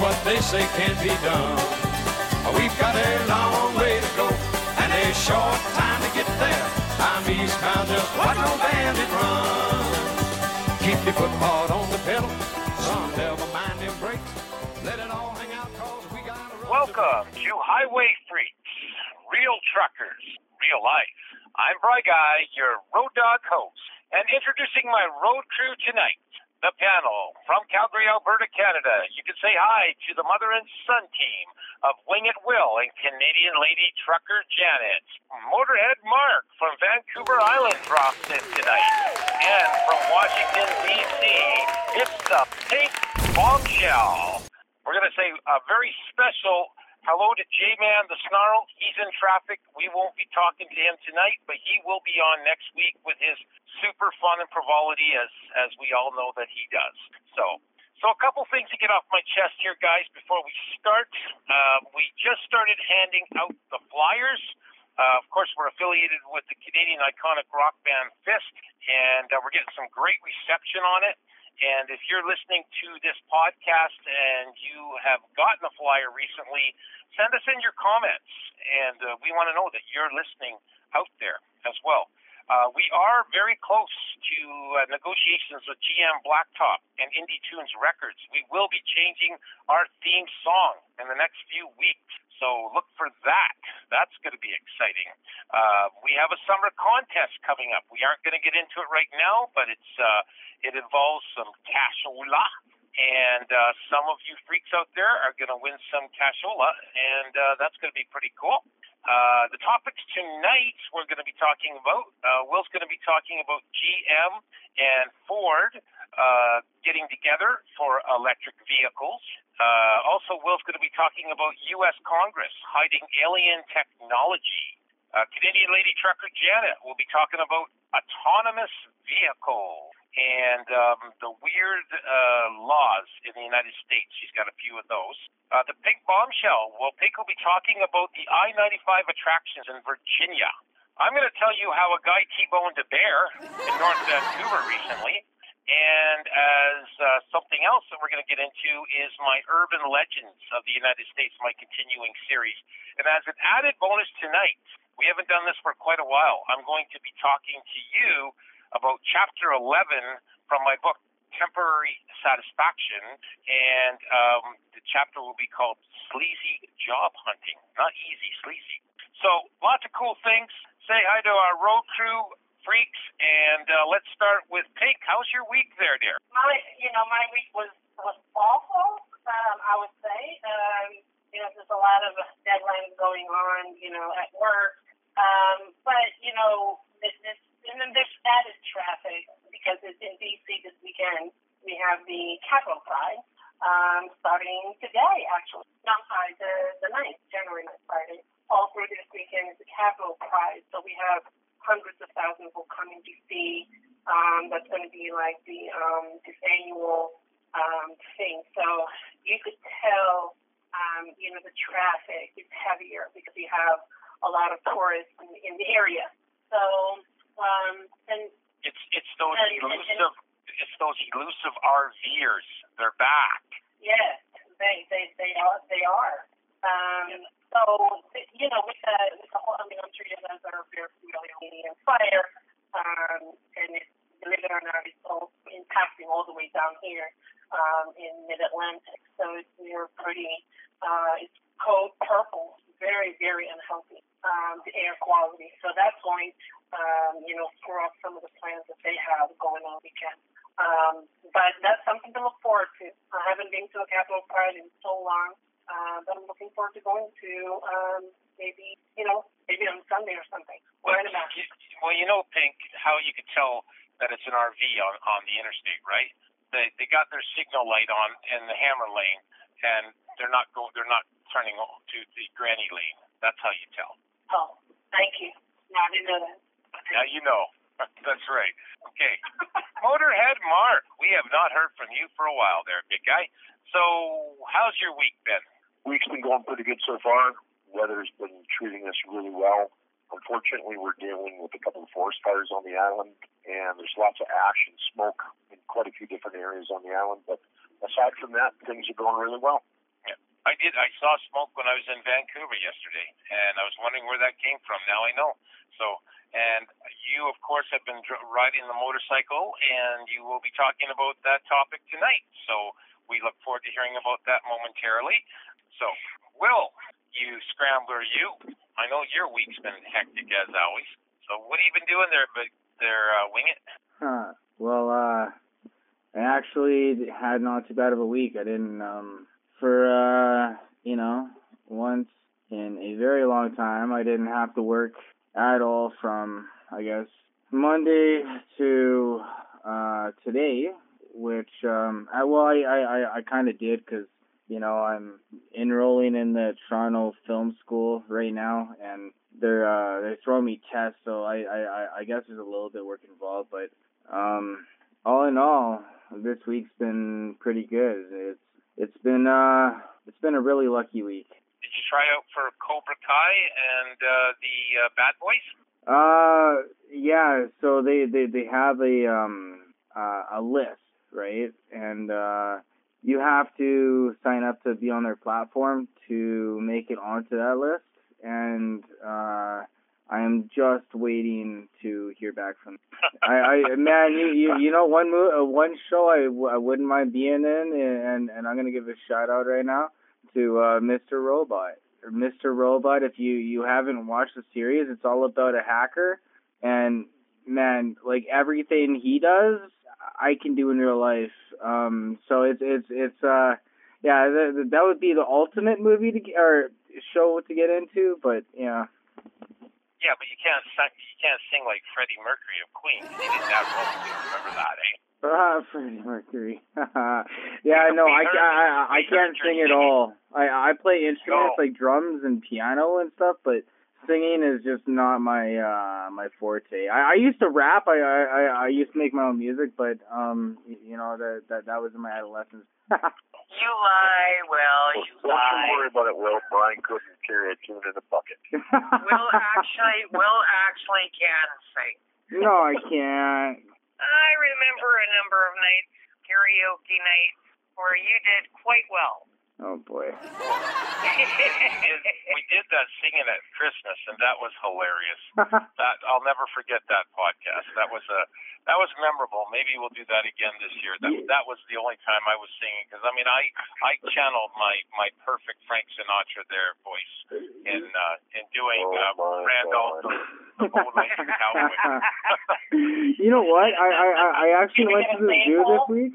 what they say can't be done. We've got a long way to go and a short time to get there. I'm eastbound, just no bandit run. Keep your foot hard on the pedal, son, never mind them brakes. Let it all hang out, cause we gotta. Welcome to Highway Freaks, real truckers, real life. I'm Briguy, your road dog host, and introducing my road crew tonight. The panel from Calgary, Alberta, Canada. You can say hi to the mother and son team of Wing It Will and Canadian lady trucker Janet. Motorhead Mark from Vancouver Island drops in tonight. And from Washington, D.C., it's the Pink Bombshell. We're going to say a very special hello to J-Man the Snarl. He's in traffic. We won't be talking to him tonight, but he will be on next week with his super fun and frivolity as as we all know that he does. So so a couple things to get off my chest here, guys, before we start. Uh, we just started handing out the flyers. Uh, of course, we're affiliated with the Canadian iconic rock band Fist, and uh, we're getting some great reception on it. And if you're listening to this podcast and you have gotten a flyer recently, send us in your comments, and uh, we want to know that you're listening out there as well. Uh, we are very close to uh, negotiations with GM Blacktop and Indie Tunes Records. We will be changing our theme song in the next few weeks, so look for that. That's going to be exciting. Uh, we have a summer contest coming up. We aren't going to get into it right now, but it's uh, it involves some cashola. And uh, some of you freaks out there are going to win some cashola, and uh, that's going to be pretty cool. Uh, the topics tonight we're going to be talking about. Uh, Will's going to be talking about GM and Ford uh, getting together for electric vehicles. Uh, also, Will's going to be talking about U.S. Congress hiding alien technology. Uh, Canadian lady trucker Janet will be talking about autonomous vehicles and um, the weird uh, laws in the United States. She's got a few of those. Uh, the Pink Bombshell. Well, Pink will be talking about the I 95 attractions in Virginia. I'm going to tell you how a guy T-boned a bear in North Vancouver recently. And as uh, something else that we're going to get into is my urban legends of the United States, my continuing series. And as an added bonus tonight, we haven't done this for quite a while. I'm going to be talking to you about chapter 11 from my book, Temporary Satisfaction. And um, the chapter will be called Sleazy Job Hunting. Not easy, sleazy. So lots of cool things. Say hi to our road crew freaks, and uh, let's start with Pink. How's your week there, dear? My, you know, my week was was awful. Um, I would say, um, you know, there's a lot of deadlines going on, you know, at work. Um, but you know, this, this and then there's added traffic because it's in DC this weekend. We have the Capital Pride um, starting today, actually. Not I'm the the ninth, January 9th, Friday. All through this weekend is the Capital Pride, so we have hundreds of thousands will come in DC. Um, that's going to be like the um, this annual um, thing. So you could tell, um, you know, the traffic is heavier because you have a lot of tourists in, in the area. So, um, and It's it's those And- and- elusive it's those elusive RVers. They're back. yes, they they they are they are. Um, so you know, with the with the whole, I mean, I'm sure you guys are very familiar with the fire, um, and it's believe it or not, it's all impacting all the way down here um, in Mid Atlantic. So it's we're pretty. Uh, it's code purple, very very unhealthy. Um, the air quality. So that's going, um, you know, throw off some of the plans that they have going on weekend. Um, but that's something to look forward to. I haven't been to a Capital Pride in so long, uh, but I'm looking forward to going to um, maybe, you know, maybe on Sunday or something. Well, you, well, you know, Pink, how you could tell that it's an RV on, on the interstate, right? They they got their signal light on in the hammer lane, and they're not go they're not turning to the granny lane. That's how you tell. Oh, thank you. No, I didn't know that. Now you know. That's right. Okay. Motorhead Mark, we have not heard from you for a while there, big guy. So, how's your week been? week's been going pretty good so far. Weather's been treating us really well. Unfortunately, we're dealing with a couple of forest fires on the island, and there's lots of ash and smoke in quite a few different areas on the island. But aside from that, things are going really well. Yeah, I did. I saw smoke when I was in Vancouver yesterday, and I was wondering where that came from. Now I know. So, and you, of course, have been riding the motorcycle, and you will be talking about that topic tonight. So, we look forward to hearing about that momentarily. So, Will, you scrambler, you. I know your week's been hectic as always. So, what have you been doing there, but there, uh, wing it? Huh. Well, uh, I actually had not too bad of a week. I didn't, um, for, uh, you know, once in a very long time, I didn't have to work at all from, I guess, Monday to, uh, today, which, um, I, well, I, I, I, kind of did because, you know, I'm enrolling in the Toronto Film School right now, and they're, uh, they're throwing me tests, so I, I, I- I guess there's a little bit work involved, but, um, all in all, this week's been pretty good. It's it's been uh it's been a really lucky week. Did you try out for Cobra Kai and uh, the uh, Bad Boys? Uh yeah, so they they they have a um uh, a list, right? And uh you have to sign up to be on their platform to make it onto that list and uh I am just waiting to hear back from I, I man, you, you you know one mo- uh, one show I, w- I wouldn't mind being in, and and I'm gonna give a shout out right now to uh, Mr. Robot. Mr. Robot, if you you haven't watched the series, it's all about a hacker, and man, like everything he does, I can do in real life. Um, so it's it's it's uh yeah, that that would be the ultimate movie to or show to get into, but yeah. Yeah, but you can't you can't sing like Freddie Mercury of Queen. He didn't have roles. You remember that, eh? Ah, Freddie Mercury. yeah, no, I, I, I can't sing at all. I, I play instruments No. like drums and piano and stuff, but singing is just not my, uh, my forte. I, I used to rap. I, I, I- I used to make my own music, but, um, you know, that, that, that was in my adolescence. You lie, Will. You Don't you lie. worry about it, Will. Brian couldn't carry a tune in a bucket. Will actually, Will actually can sing. no, I can't. I remember a number of nights, karaoke nights, where you did quite well. Oh boy. we did that singing at Christmas, and that was hilarious. That I'll never forget that podcast. That was a that was memorable. Maybe we'll do that again this year. That that was the only time I was singing because I mean I I channeled my my perfect Frank Sinatra there voice in uh, in doing Oh, uh, my Randolph God. the Bowlight Cowboy. you know what? I, I, I- I actually went to the zoo this week.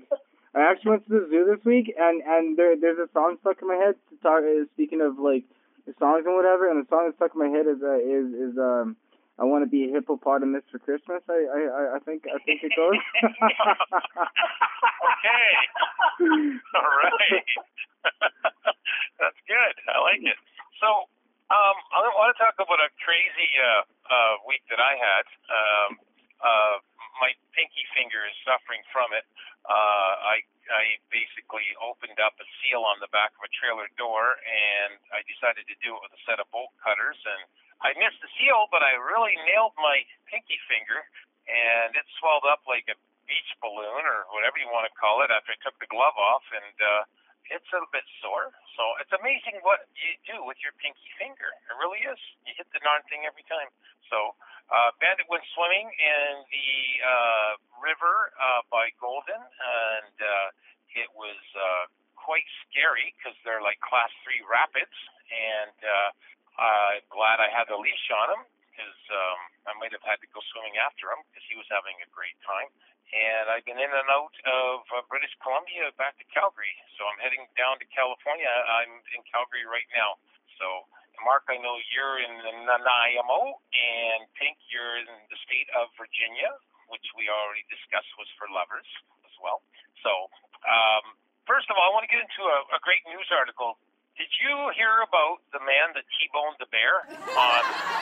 I actually went to the zoo this week, and and there there's a song stuck in my head. To talk, speaking of like the songs and whatever, and the song that stuck in my head is uh, is is um I want to be a hippopotamus for Christmas. I I I- think I think it goes. okay. All right. That's good. I like it. So, um, I want to talk about a crazy uh, uh, week that I had. Um, uh, my pinky finger is suffering from it. Uh, I I basically opened up a seal on the back of a trailer door, and I decided to do it with a set of bolt cutters. And I missed the seal, but I really nailed my pinky finger, and it swelled up like a beach balloon or whatever you want to call it after I took the glove off, and uh, it's a bit sore. So it's amazing what you do with your pinky finger. It really is. You hit the darn thing every time. So uh, Bandit went swimming in the uh, river uh, by Golden, and uh, it was uh, quite scary because they're like class three rapids, and uh, I'm glad I had the leash on him because um, I might have had to go swimming after him because he was having a great time. And I've been in and out of uh, British Columbia back to Calgary, so I'm heading down to California. I'm in Calgary right now. So, Mark, I know you're in Nanaimo, and Pink, you're in the state of Virginia, which we already discussed was for lovers as well. So, um, first of all, I want to get into a, a great news article. Did you hear about the man that T-boned bear on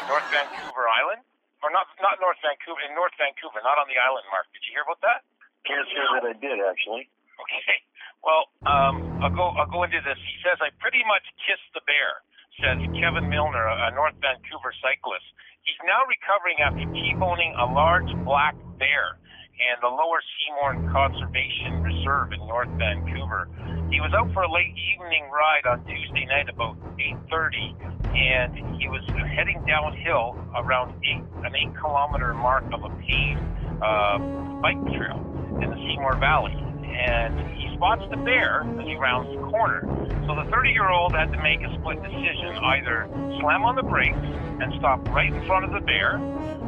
North Vancouver Island? Or not, not North Vancouver, in North Vancouver, not on the island, Mark. Did you hear about that? Can't say that I did actually. Okay. Well, um, I'll go. I'll go into this. He says I pretty much kissed the bear. Says Kevin Milner, a North Vancouver cyclist. He's now recovering after T-boning a large black bear and the Lower Seymour Conservation Reserve in North Vancouver. He was out for a late evening ride on Tuesday night about 8:30, and he was heading downhill around eight, an eight-kilometer mark of a paved uh, bike trail in the Seymour Valley, and he spots the bear as he rounds the corner. So the 30-year-old had to make a split decision: either slam on the brakes and stop right in front of the bear,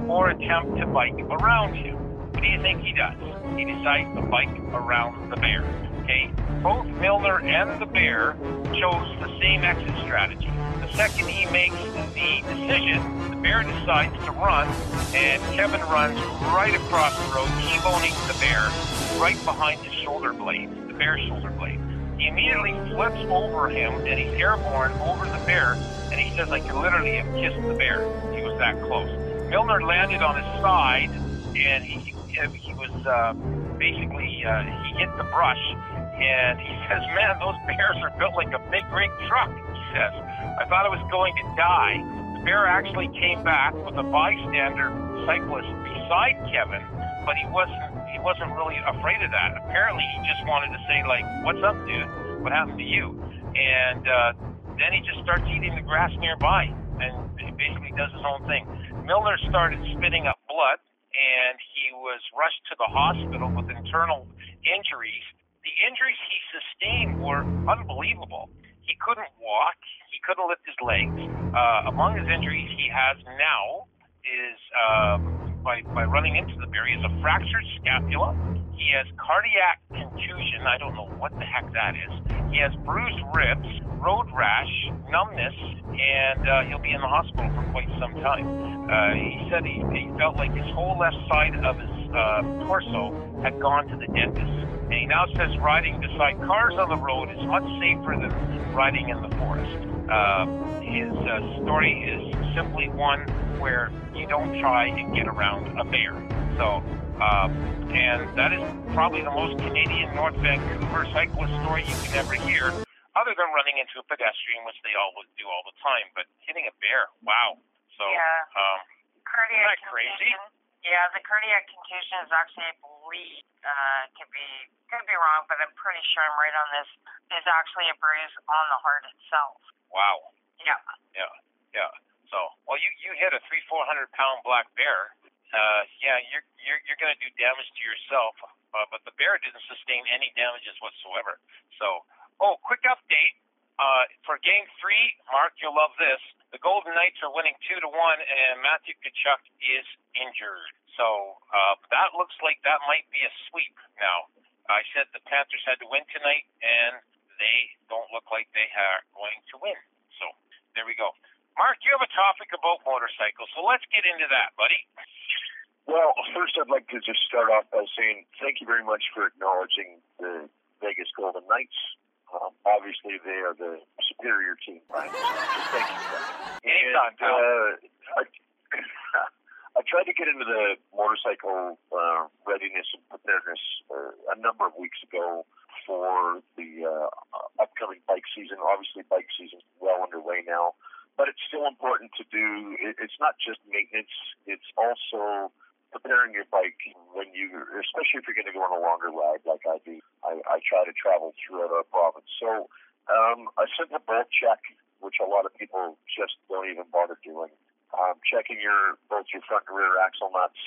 or attempt to bike around him. What do you think he does? He decides to bike around the bear. Okay, both Milner and the bear chose the same exit strategy. The second he makes the decision, the bear decides to run, and Kevin runs right across the road, T-boning the bear right behind his shoulder blade, the bear's shoulder blade. He immediately flips over him, and he's airborne over the bear, and he says, I could literally have kissed the bear. He was that close. Milner landed on his side, and he, he was uh, basically, uh, he hit the brush, and he says, man, those bears are built like a big rig truck, he says. I thought I was going to die. The bear actually came back with a bystander cyclist beside Kevin, but he wasn't he wasn't really afraid of that. Apparently he just wanted to say like, What's up, dude? What happened to you? And uh, then he just starts eating the grass nearby and he basically does his own thing. Milner started spitting up blood and he was rushed to the hospital with internal injuries. The injuries he sustained were unbelievable. He couldn't walk. Couldn't lift his legs. Uh, among his injuries he has now is uh, by, by running into the. He has a fractured scapula. He has cardiac contusion. I don't know what the heck that is. He has bruised ribs, road rash, numbness, and uh, he'll be in the hospital for quite some time. Uh, he said he, he felt like his whole left side of his uh, torso had gone to the dentist. And he now says riding beside cars on the road is much safer than riding in the forest. Uh, his uh, story is simply one where you don't try and get around a bear. So, uh, and that is probably the most Canadian North Vancouver cyclist story you can ever hear, other than running into a pedestrian, which they all would do all the time. But hitting a bear, wow. So, Yeah. um, Cardiac Isn't that crazy? Yeah, the cardiac contusion is actually, I believe, uh, could be could be wrong, but I'm pretty sure I'm right on this. Is actually a bruise on the heart itself. wow. Yeah. Yeah, yeah. So, well, you you hit a three four hundred pound black bear. Uh, yeah, you're you're you're going to do damage to yourself, uh, but the bear didn't sustain any damages whatsoever. So, oh, quick update. Uh, for game three, Mark, you'll love this. The Golden Knights are winning two to one, and Matthew Tkachuk is injured. So uh, that looks like that might be a sweep now. I said the Panthers had to win tonight, and they don't look like they are going to win. So there we go. Mark, you have a topic about motorcycles, so let's get into that, buddy. Well, first I'd like to just start off by saying thank you very much for acknowledging the Vegas Golden Knights. Um, obviously, they are the superior team. Right? Thank you. for that. Anytime, And, uh, I, I tried to get into the motorcycle uh, readiness and preparedness uh, a number of weeks ago for the uh, upcoming bike season. Obviously, bike season is well underway now, but it's still important to do. It, it's not just maintenance; it's also preparing your bike when you, especially if you're going to go on a longer ride like I do. I, I try to travel throughout our province. So um, a bolt check, which a lot of people just don't even bother doing. Um, checking your both your front and rear axle nuts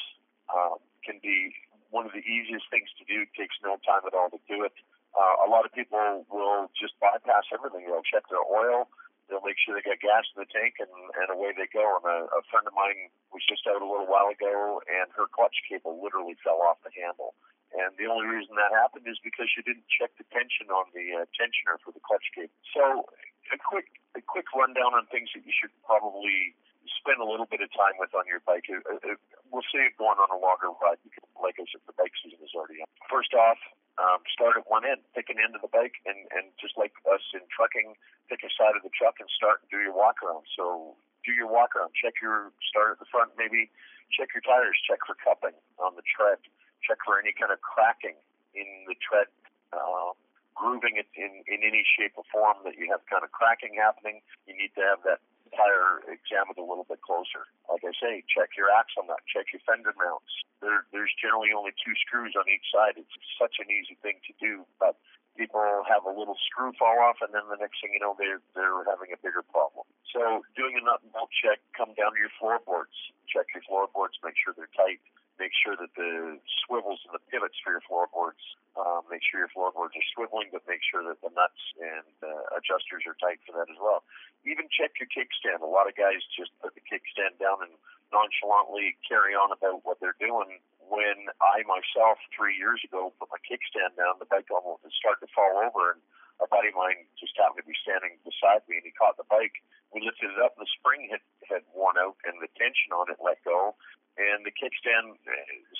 um, can be one of the easiest things to do. It takes no time at all to do it. Uh, a lot of people will just bypass everything. They'll check their oil. They'll make sure they got gas in the tank, and, and away they go. And a, a friend of mine was just out a little while ago, and her clutch cable literally fell off the handle. And the only reason that happened is because she didn't check the tension on the uh, tensioner for the clutch cable. So, a quick a quick rundown on things that you should probably spend a little bit of time with on your bike. Uh, uh, we'll say it going on a longer ride because, like I said, the bike season is already on. First off, um, start at one end, pick an end of the bike, and, and just like us in trucking, pick a side of the truck and start and do your walk around. So do your walk around, check your start at the front, maybe check your tires, check for cupping on the tread, check for any kind of cracking in the tread. Uh, grooving it in, in any shape or form that you have kind of cracking happening, you need to have that tire examined a little bit closer. Like I say, check your axle nut, check your fender mounts. There, there's generally only two screws on each side. It's such an easy thing to do, but people have a little screw fall off, and then the next thing you know, they're they're having a bigger problem. So doing a nut and bolt check, come down to your floorboards, check your floorboards, make sure they're tight, make sure that the swivels and the pivots for your floorboards, um, make sure your floorboards are swiveling, but make sure that the nuts and uh, adjusters are tight for that as well. Even check your kickstand. A lot of guys just put the kickstand down and nonchalantly carry on about what they're doing when I myself three years ago put my kickstand down, the bike almost started to fall over, and a buddy of mine just happened to be standing beside me, and he caught the bike. We lifted it up, and the spring had had worn out, and the tension on it let go, and the kickstand uh,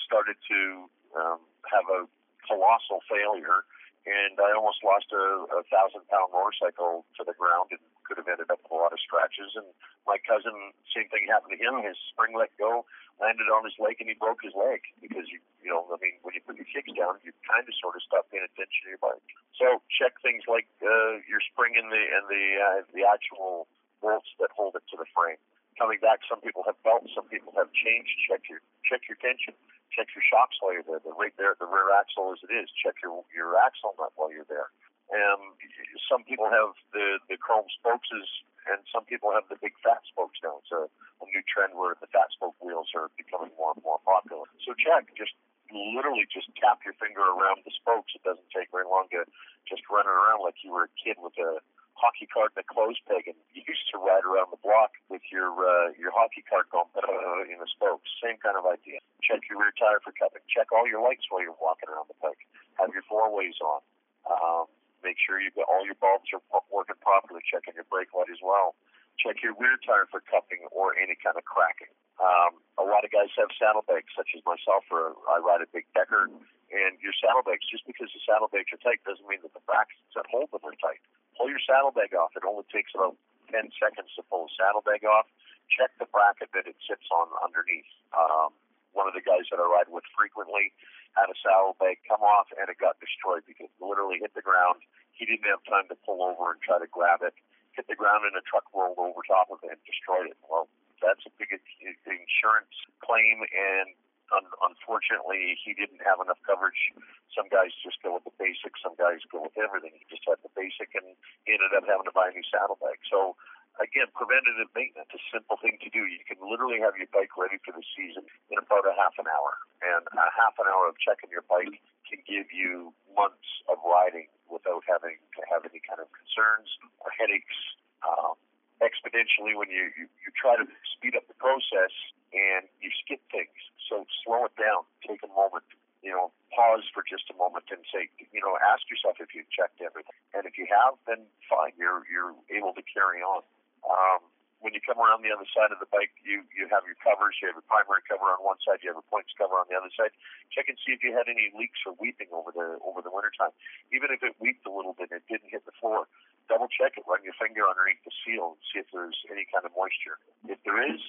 started to um, have a colossal failure and I almost lost a, a thousand pound motorcycle to the ground and could have ended up with a lot of scratches. And my cousin, same thing happened to him. His spring let go, landed on his leg, and he broke his leg because you, you know, I mean, when you put your kicks down, you kind of sort of stop paying attention to your bike. So check things like uh, your spring and the and the uh, the actual bolts that hold it to the frame. Coming back, some people have belts, some people have chains. Check your check your tension check your shock while you're there. The right there at the rear axle as it is. Check your your axle nut while you're there. And some people have the the chrome spokes, and some people have the big fat spokes now. It's a, a new trend where the fat spoke wheels are becoming more and more popular. So check, just literally just tap your finger around the spokes. It doesn't take very long to just run it around like you were a kid with a hockey card and a clothes peg, and you used to ride around the block with your uh, your hockey card going uh, in the spokes. Same kind of idea. Check your rear tire for cupping. Check all your lights while you're walking around the bike. Have your four ways on. Um, make sure you got all your bulbs are working properly. Checking your brake light as well. Check your rear tire for cupping or any kind of cracking. Um, a lot of guys have saddlebags, such as myself, or I ride a big decker. And your saddlebags, just because the saddlebags are tight, doesn't mean that the brackets that hold them are tight pull your saddlebag off. It only takes about 10 seconds to pull a saddlebag off. Check the bracket that it sits on underneath. Um, one of the guys that I ride with frequently had a saddlebag come off and it got destroyed because it literally hit the ground. He didn't have time to pull over and try to grab it. Hit the ground and a truck rolled over top of it and destroyed it. Well, that's a big insurance claim and un- unfortunately, he didn't have enough coverage. Some guys just go with the basic, some guys go with everything. He just had the basic and he ended up having to buy a new saddlebag. So, again, preventative maintenance, a simple thing to do. You can literally have your bike ready for the season in about a half an hour. And a half an hour of checking your bike can give you months of riding without having to have any kind of concerns or headaches. Um, exponentially when you, you, you try to speed up the process and you skip things. So slow it down. Take a moment. You know, pause for just a moment and say, you know, ask yourself if you've checked everything. And if you have, then fine. You're you're able to carry on. Um, when you come around the other side of the bike, you you have your covers. You have a primary cover on one side. You have a points cover on the other side. Check and see if you had any leaks or weeping over the over the winter time. Even if it weeped a little bit, and it didn't hit the floor. Double check it. Run your finger underneath the seal and see if there's any kind of moisture. If there is,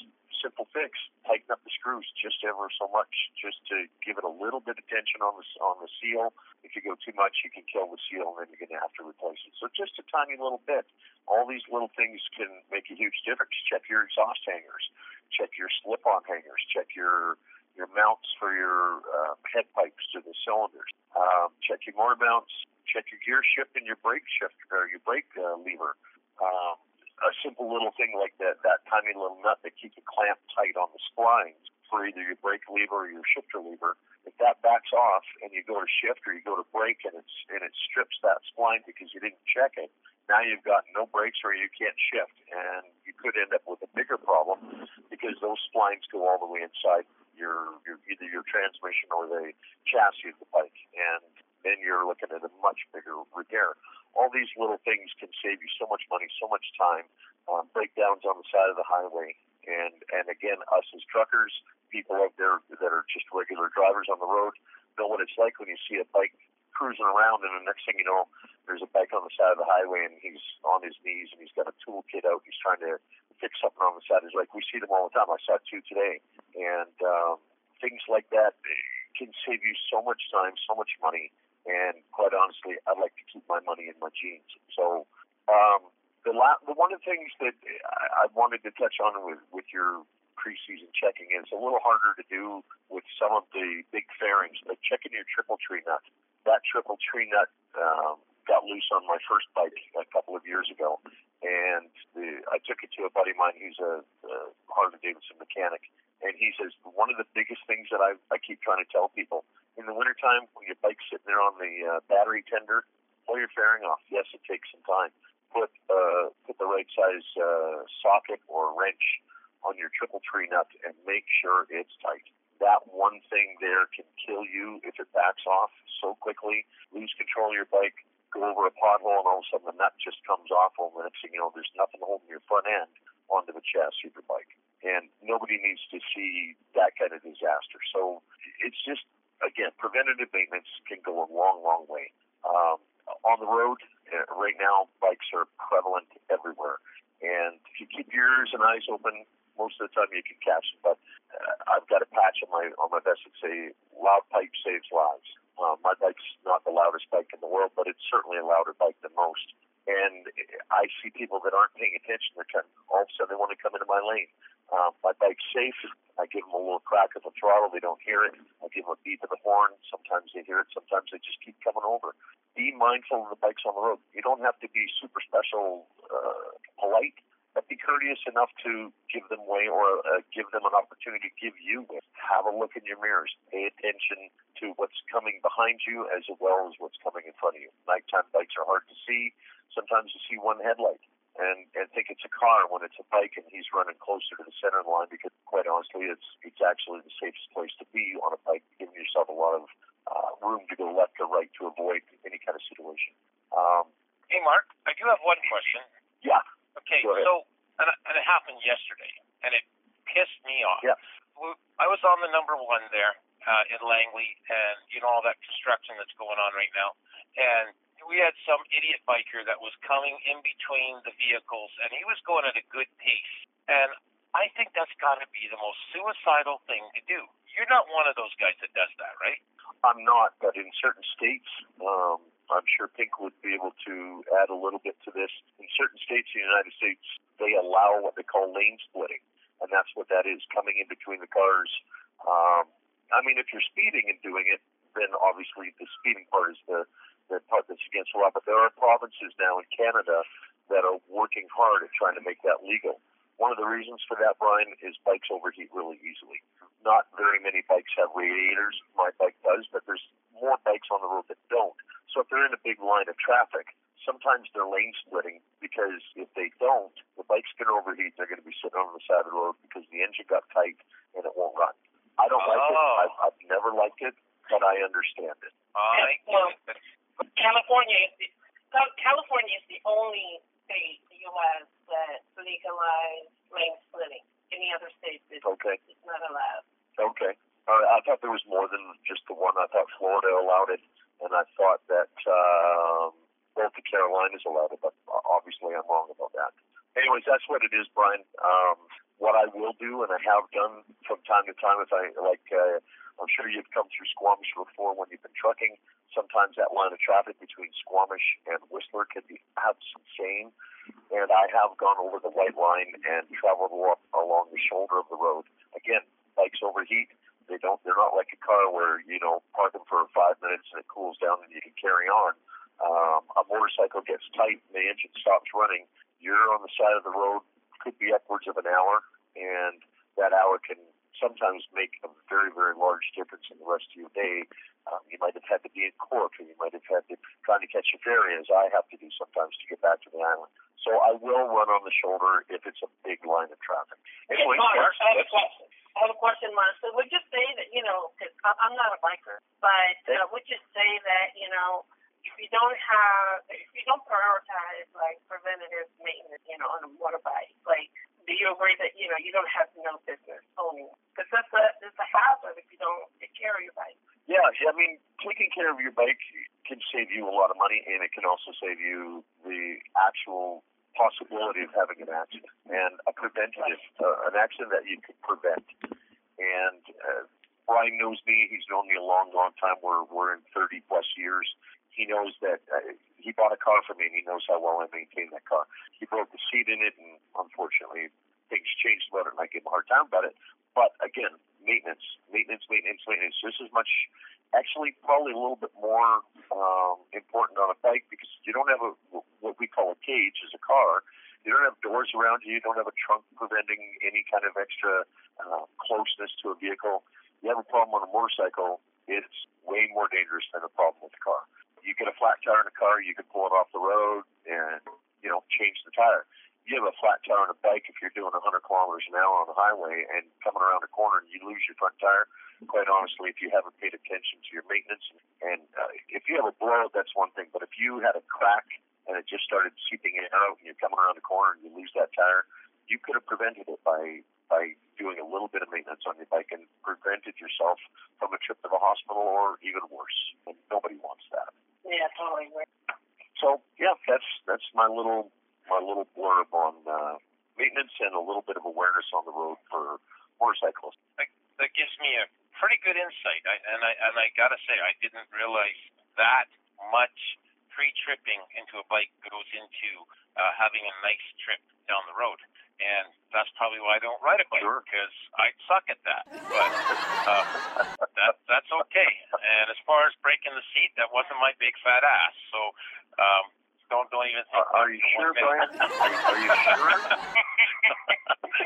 simple fix. Tighten up the screws just ever so much, just to give it a little bit of tension on the on the seal. If you go too much, you can kill the seal, and then you're going to have to replace it. So just a tiny little bit. All these little things can make a huge difference. Check your exhaust hangers. Check your slip-on hangers. Check your your mounts for your uh, head pipes to the cylinders. Um, check your motor mounts. Check your gear shift and your brake shift or your brake uh, lever. Um, a simple little thing like that, that tiny little nut that keeps it clamped tight on the splines for either your brake lever or your shifter lever. If that backs off and you go to shift or you go to brake and it's and it strips that spline because you didn't check it, now you've got no brakes or you can't shift, and you could end up with a bigger problem because those splines go all the way inside your, your either your transmission or the chassis of the bike, and then you're looking at a much bigger repair. All these little things can save you so much money, so much time. Um, breakdowns on the side of the highway, and and again, us as truckers, people out there that are just regular drivers on the road, know what it's like when you see a bike cruising around, and the next thing you know, there's a bike on the side of the highway, and he's on his knees, and he's got a toolkit out. He's trying to fix something on the side. He's like, we see them all the time. I saw two today, and um, things like that can save you so much time, so much money, and quite honestly, I'd like to keep my money in my jeans. So. Um, the, la- the one of the things that I, I wanted to touch on with, with your preseason checking is a little harder to do with some of the big fairings, but checking your triple tree nut that triple tree nut um, got loose on my first bike a couple of years ago, and the, I took it to a buddy of mine. He's a, a Harley Davidson mechanic, and he says one of the biggest things that I, I keep trying to tell people in the wintertime when your bike's sitting there on the uh, battery tender, pull your fairing off. Yes, it takes some time. Put uh, put the right size uh, socket or wrench on your triple tree nut and make sure it's tight that one thing there can kill you if it backs off so quickly, lose control of your bike, go over a pothole, and all of a sudden the nut just comes off. And the next thing you know, there's nothing holding your front end onto the chassis of your bike. And nobody needs to see that kind of disaster. So it's just, again, preventative maintenance can go a long, long way. Um, on the road, uh, right now, bikes are prevalent everywhere. And if you keep your ears and eyes open, most of the time you can catch them. But uh, I've got a patch on my on my vest that say "Loud pipe saves lives." Uh, my bike's not the loudest bike in the world, but it's certainly a louder bike than most. And I see people that aren't paying attention. They're of, all of a sudden they want to come into my lane. Um, my bike's safe. Give them a little crack of the throttle. They don't hear it. I give them a beep of the horn. Sometimes they hear it. Sometimes they just keep coming over. Be mindful of the bikes on the road. You don't have to be super special, uh, polite but be courteous enough to give them way or uh, give them an opportunity to give you way. Have a look in your mirrors. Pay attention to what's coming behind you as well as what's coming in front of you. Nighttime bikes are hard to see. Sometimes you see one headlight and, and think it's a car when it's a bike and he's running closer to the center line because quite honestly it's it's actually the safest place to be on a bike, giving yourself a lot of uh, room to go left or right to avoid any kind of situation. Um, hey Mark, I do have one question. Yeah. Okay, so and, and it happened yesterday, and it pissed me off. Yeah. I was on the number one there uh, in Langley, and you know all that construction that's going on right now, and we had some idiot biker that was coming in between the vehicles, and he was going at a good pace, and I think that's got to be the most suicidal thing to do. You're not one of those guys that does that, right? I'm not, but in certain states, um, I'm sure Pink would be able to add a little bit to this. In certain states in the United States, they allow what they call lane splitting, and that's what that is coming in between the cars. Um, I mean, if you're speeding and doing it, then obviously the speeding part is the, the part that's against the law. But there are provinces now in Canada that are working hard at trying to make that legal. One of the reasons for that, Brian, is bikes overheat really easily. Not very many bikes have radiators. My bike does, but there's more bikes on the road that don't. So if they're in a big line of traffic, sometimes they're lane splitting because if they don't, the bike's going to overheat. They're going to be sitting on the side of the road because the engine got tight and it won't run. I don't oh. like it. Oh. I've, I've never liked it, but I understand it. Oh, I well, California is the, California is the only state in the U.S. that legalized lane splitting. Any other states, it's, Okay. it's not allowed. Okay. All right. I thought there was more than just the one. I thought Florida allowed it, and I thought that um, both the Carolinas allowed it, but obviously I'm wrong about that. Anyways, that's what it is, Brian. Um, what I will do, and I have done from time to time, if I like, uh, I'm sure you've come through Squamish before when you've been trucking. Sometimes that line of traffic between Squamish and Whistler can be absolutely insane. And I have gone over the white line and traveled up along the shoulder of the road. Again, bikes overheat. They don't. They're not like a car where you know park them for five minutes and it cools down and you can carry on. Um, a motorcycle gets tight and the engine stops running. You're on the side of the road, could be upwards of an hour, and that hour can sometimes make a very, very large difference in the rest of your day. Um, you might have had to be in court, or you might have had to trying to catch a ferry, as I have to do sometimes to get back to the island. So I will run on the shoulder if it's a big line of traffic. Anyway, Mark, Mark, I have a question. I have a question, Mark. So would you say that you know, cause I'm not a biker, but uh, would you say that you know? If you don't have, if you don't prioritize like preventative maintenance, you know, on a motorbike, like, do you agree that you know you don't have no business owning? Because that's a that's a hazard if you don't take care of your bike. Yeah, I mean, taking care of your bike can save you a lot of money, and it can also save you the actual possibility of having an accident and a preventative, uh, an accident that you could prevent. And uh, Brian knows me; he's known me a long, long time. We're we're in 30 plus years he knows that uh, he bought a car for me and he knows how well I maintain that car. He broke the seat in it and unfortunately things changed about it and I gave him a hard time about it. But again, maintenance, maintenance, maintenance, maintenance, just as much, actually probably a little bit more um, important on a bike because you don't have a what we call a cage as a car. You don't have doors around you. You don't have a trunk preventing any kind of extra uh, closeness to a vehicle. You have a problem on a motorcycle. It's way more dangerous than a problem with a car. You get a flat tire in a car, you can pull it off the road and you know change the tire. You have a flat tire on a bike if you're doing 100 kilometers an hour on the highway and coming around a corner and you lose your front tire. Quite honestly, if you haven't paid attention to your maintenance and uh, if you have a blowout, that's one thing. But if you had a crack and it just started seeping out and you're coming around the corner and you lose that tire, you could have prevented it by by doing a little bit of maintenance on your bike and prevented yourself from a trip to the hospital or even worse. And nobody wants that. Yeah, totally. So yeah, that's that's my little my little blurb on uh, maintenance and a little bit of awareness on the road for motorcyclists. That, that gives me a pretty good insight, I, and I and I gotta say, I didn't realize that much pre-tripping into a bike goes into uh, having a nice trip down the road. And that's probably why I don't ride a bike because I suck at that. But uh, that that's okay. And as far as breaking the seat, that wasn't my big fat ass. So um, don't don't even. Think Are, are you sure, Brian? Are, are you sure?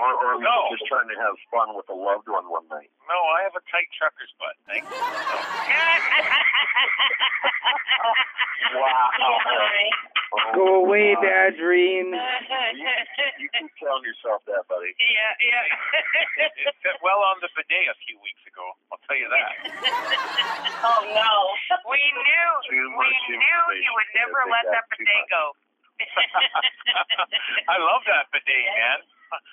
or, or are No. you just trying to have fun with a loved one one night? No, I have a tight trucker's butt. Thank you. So, Hi. Oh, Go away, bad dream. You, you keep telling yourself that, buddy. Yeah, yeah. it fit well on the bidet a few weeks ago. I'll tell you that. Oh no. we knew, Too we knew he would never let think that bidet much. I love that bidet, man.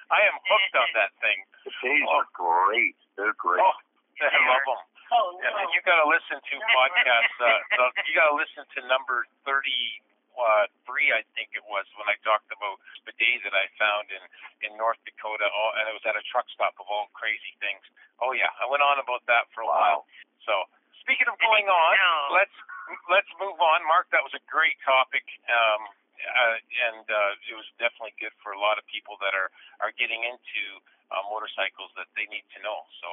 I am hooked on that thing. The days are great. They're great. Oh, I love them. Oh no. Yeah, you got to listen to podcasts. Uh, so you got to listen to number thirty-three, I think it was, when I talked about bidet that I found in in North Dakota, all, and it was at a truck stop of all crazy things. Oh yeah, I went on about that for a while. So speaking of going on, No. let's let's move on. Mark, that was a great topic. Um, uh, and uh, it was definitely good for a lot of people that are are getting into uh, motorcycles that they need to know. So,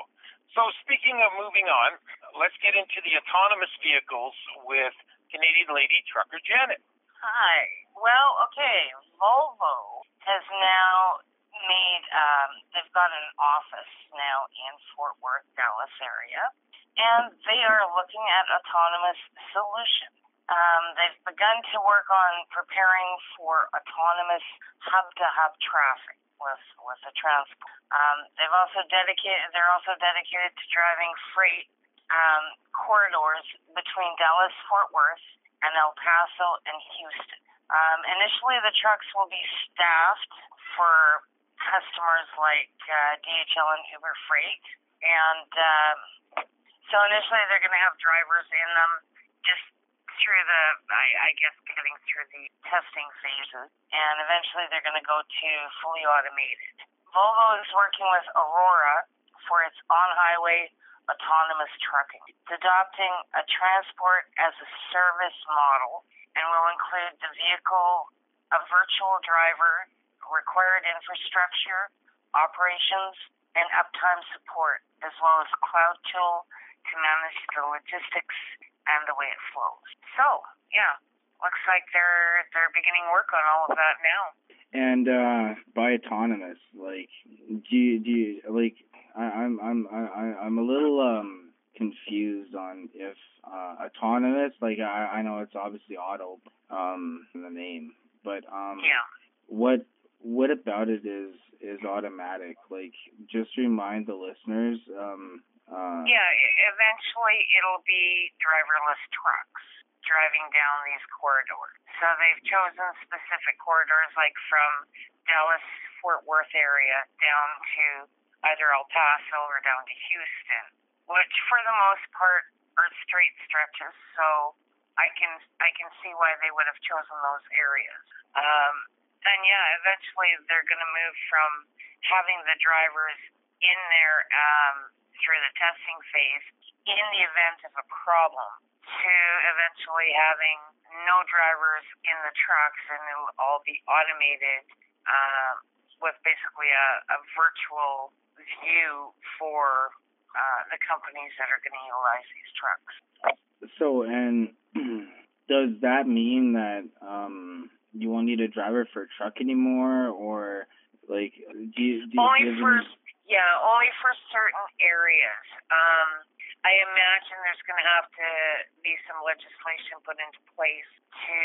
so speaking of moving on, let's get into the autonomous vehicles with Canadian lady trucker Janet. Hi. Well, okay. Volvo has now made, um, they've got an office now in Fort Worth, Dallas area, and they are looking at autonomous solutions. Um, they've begun to work on preparing for autonomous hub-to-hub traffic with with the transport. Um, they've also dedicated. They're also dedicated to driving freight um, corridors between Dallas, Fort Worth, and El Paso and Houston. Um, initially, the trucks will be staffed for customers like uh, DHL and Uber Freight, and um, so initially they're going to have drivers in them just through the, I, I guess, getting through the testing phases, and eventually they're going to go to fully automated. Volvo is working with Aurora for its on-highway autonomous trucking. It's adopting a transport as a service model and will include the vehicle, a virtual driver, required infrastructure, operations, and uptime support, as well as cloud tool to manage the logistics and the way it flows. So, yeah, looks like they're they're beginning work on all of that now. And uh by autonomous, like do you do you like I, I'm I'm I I'm a little um confused on if uh autonomous like I I know it's obviously auto um in the name, but um Yeah. what what about it is is automatic? Like just remind the listeners um uh Yeah, eventually it'll be driverless trucks driving down these corridors. So they've chosen specific corridors like from Dallas, Fort Worth area down to either El Paso or down to Houston, which for the most part are straight stretches. So I can I can see why they would have chosen those areas. Um, and yeah, eventually they're going to move from having the drivers in there um, through the testing phase in the event of a problem to eventually having no drivers in the trucks and it'll all be automated uh, with basically a, a virtual view for uh, the companies that are going to utilize these trucks. so and does that mean that um you won't need a driver for a truck anymore, or like do you? Do you only for yeah, only for certain areas. Um, I imagine there's going to have to be some legislation put into place to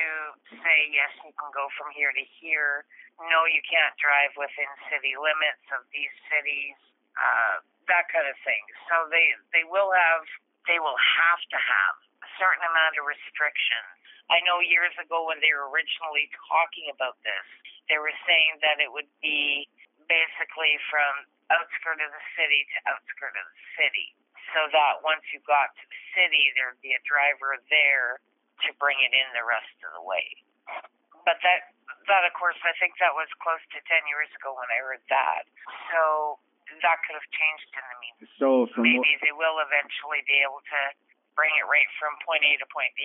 say yes, you can go from here to here. No, you can't drive within city limits of these cities. Uh, that kind of thing. So they they will have they will have to have a certain amount of restrictions. I know years ago when they were originally talking about this, they were saying that it would be basically from outskirt of the city to outskirt of the city. So that once you got to the city, there'd be a driver there to bring it in the rest of the way. But that, that of course, I think that was close to 10 years ago when I heard that. So that could have changed in the meantime. so from Maybe they will eventually be able to bring it right from point A to point B.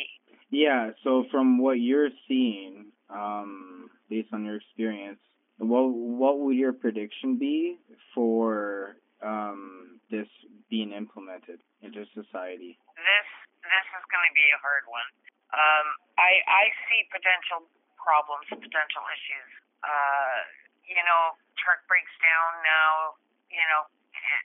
yeah, so from what you're seeing, um, based on your experience, what what would your prediction be for um this being implemented into society? this this is going to be a hard one. Um, I I see potential problems, potential issues. Uh, you know, truck breaks down now. You know, it,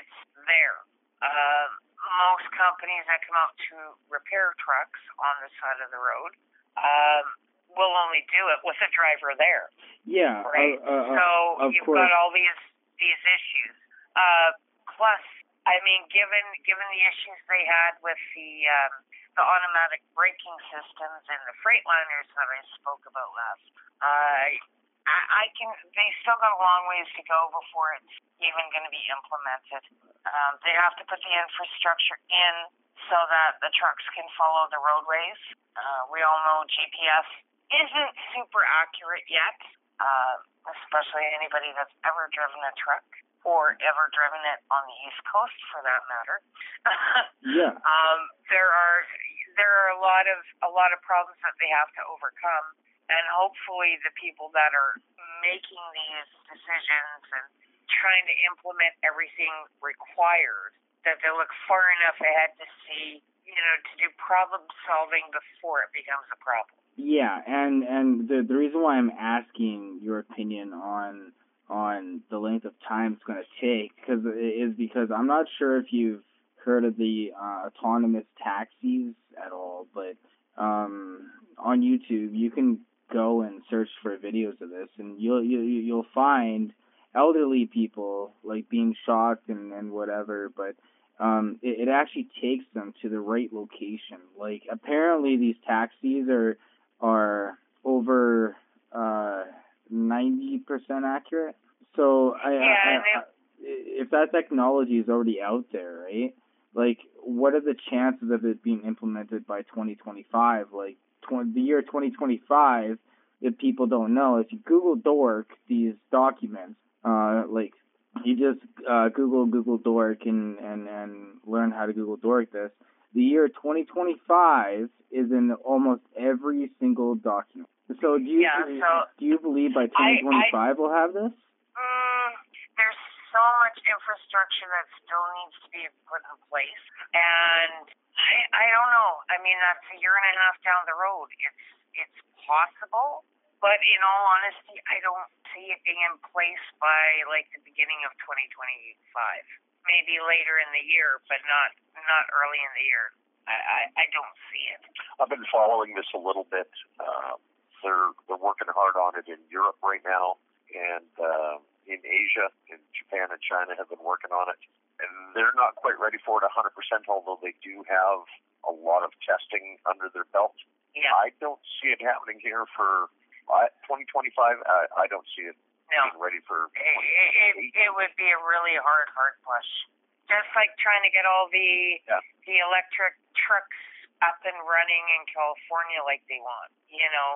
it's there. Uh, most companies that come out to repair trucks on the side of the road um, will only do it with a driver there Yeah, right? uh, uh, so you've course. got all these these issues. Uh, plus, I mean, given given the issues they had with the um, the automatic braking systems and the Freightliners that I spoke about last, uh, I, I can. They still got a long ways to go before it's even going to be implemented. Um, they have to put the infrastructure in so that the trucks can follow the roadways. Uh, we all know GPS isn't super accurate yet, uh, especially anybody that's ever driven a truck or ever driven it on the East Coast, for that matter. Yeah. um, there are there are a lot of a lot of problems that they have to overcome, and hopefully the people that are making these decisions and trying to implement everything required that they look far enough ahead to see, you know, to do problem solving before it becomes a problem. Yeah, and and the the reason why I'm asking your opinion on on the length of time it's going to take cause, is because I'm not sure if you've heard of the uh, autonomous taxis at all, but um, on YouTube you can go and search for videos of this, and you'll you you'll find elderly people like being shocked and and whatever, but um, it, it actually takes them to the right location. Like apparently these taxis are are over uh ninety percent accurate. So I, Yeah, I, and I, if that technology is already out there, right? Like, what are the chances of it being implemented by 2025? Like, tw- the year 2025, if people don't know, if you Google Dork these documents, uh, like you just uh, Google Google Dork and and and learn how to Google Dork this. The year 2025 is in almost every single document. So do you Yeah, so do you believe by I- 2025 we'll have this? Mm, there's so much infrastructure that still needs to be put in place, and I, I don't know. I mean, that's a year and a half down the road. It's it's possible, but in all honesty, I don't see it being in place by like the beginning of 2025. Maybe later in the year, but not not early in the year. I, I, I don't see it. I've been following this a little bit. Uh, they're they're working hard on it in Europe right now, and uh, in Asia, in Japan and China have been working on it, and they're not quite ready for it 100%. Although they do have a lot of testing under their belt. Yeah. I don't see it happening here for uh, 2025. I, I don't see it No. being ready for. it, it, it would be a really hard, hard push. Just like trying to get all the Yeah. the electric trucks up and running in California like they want. You know,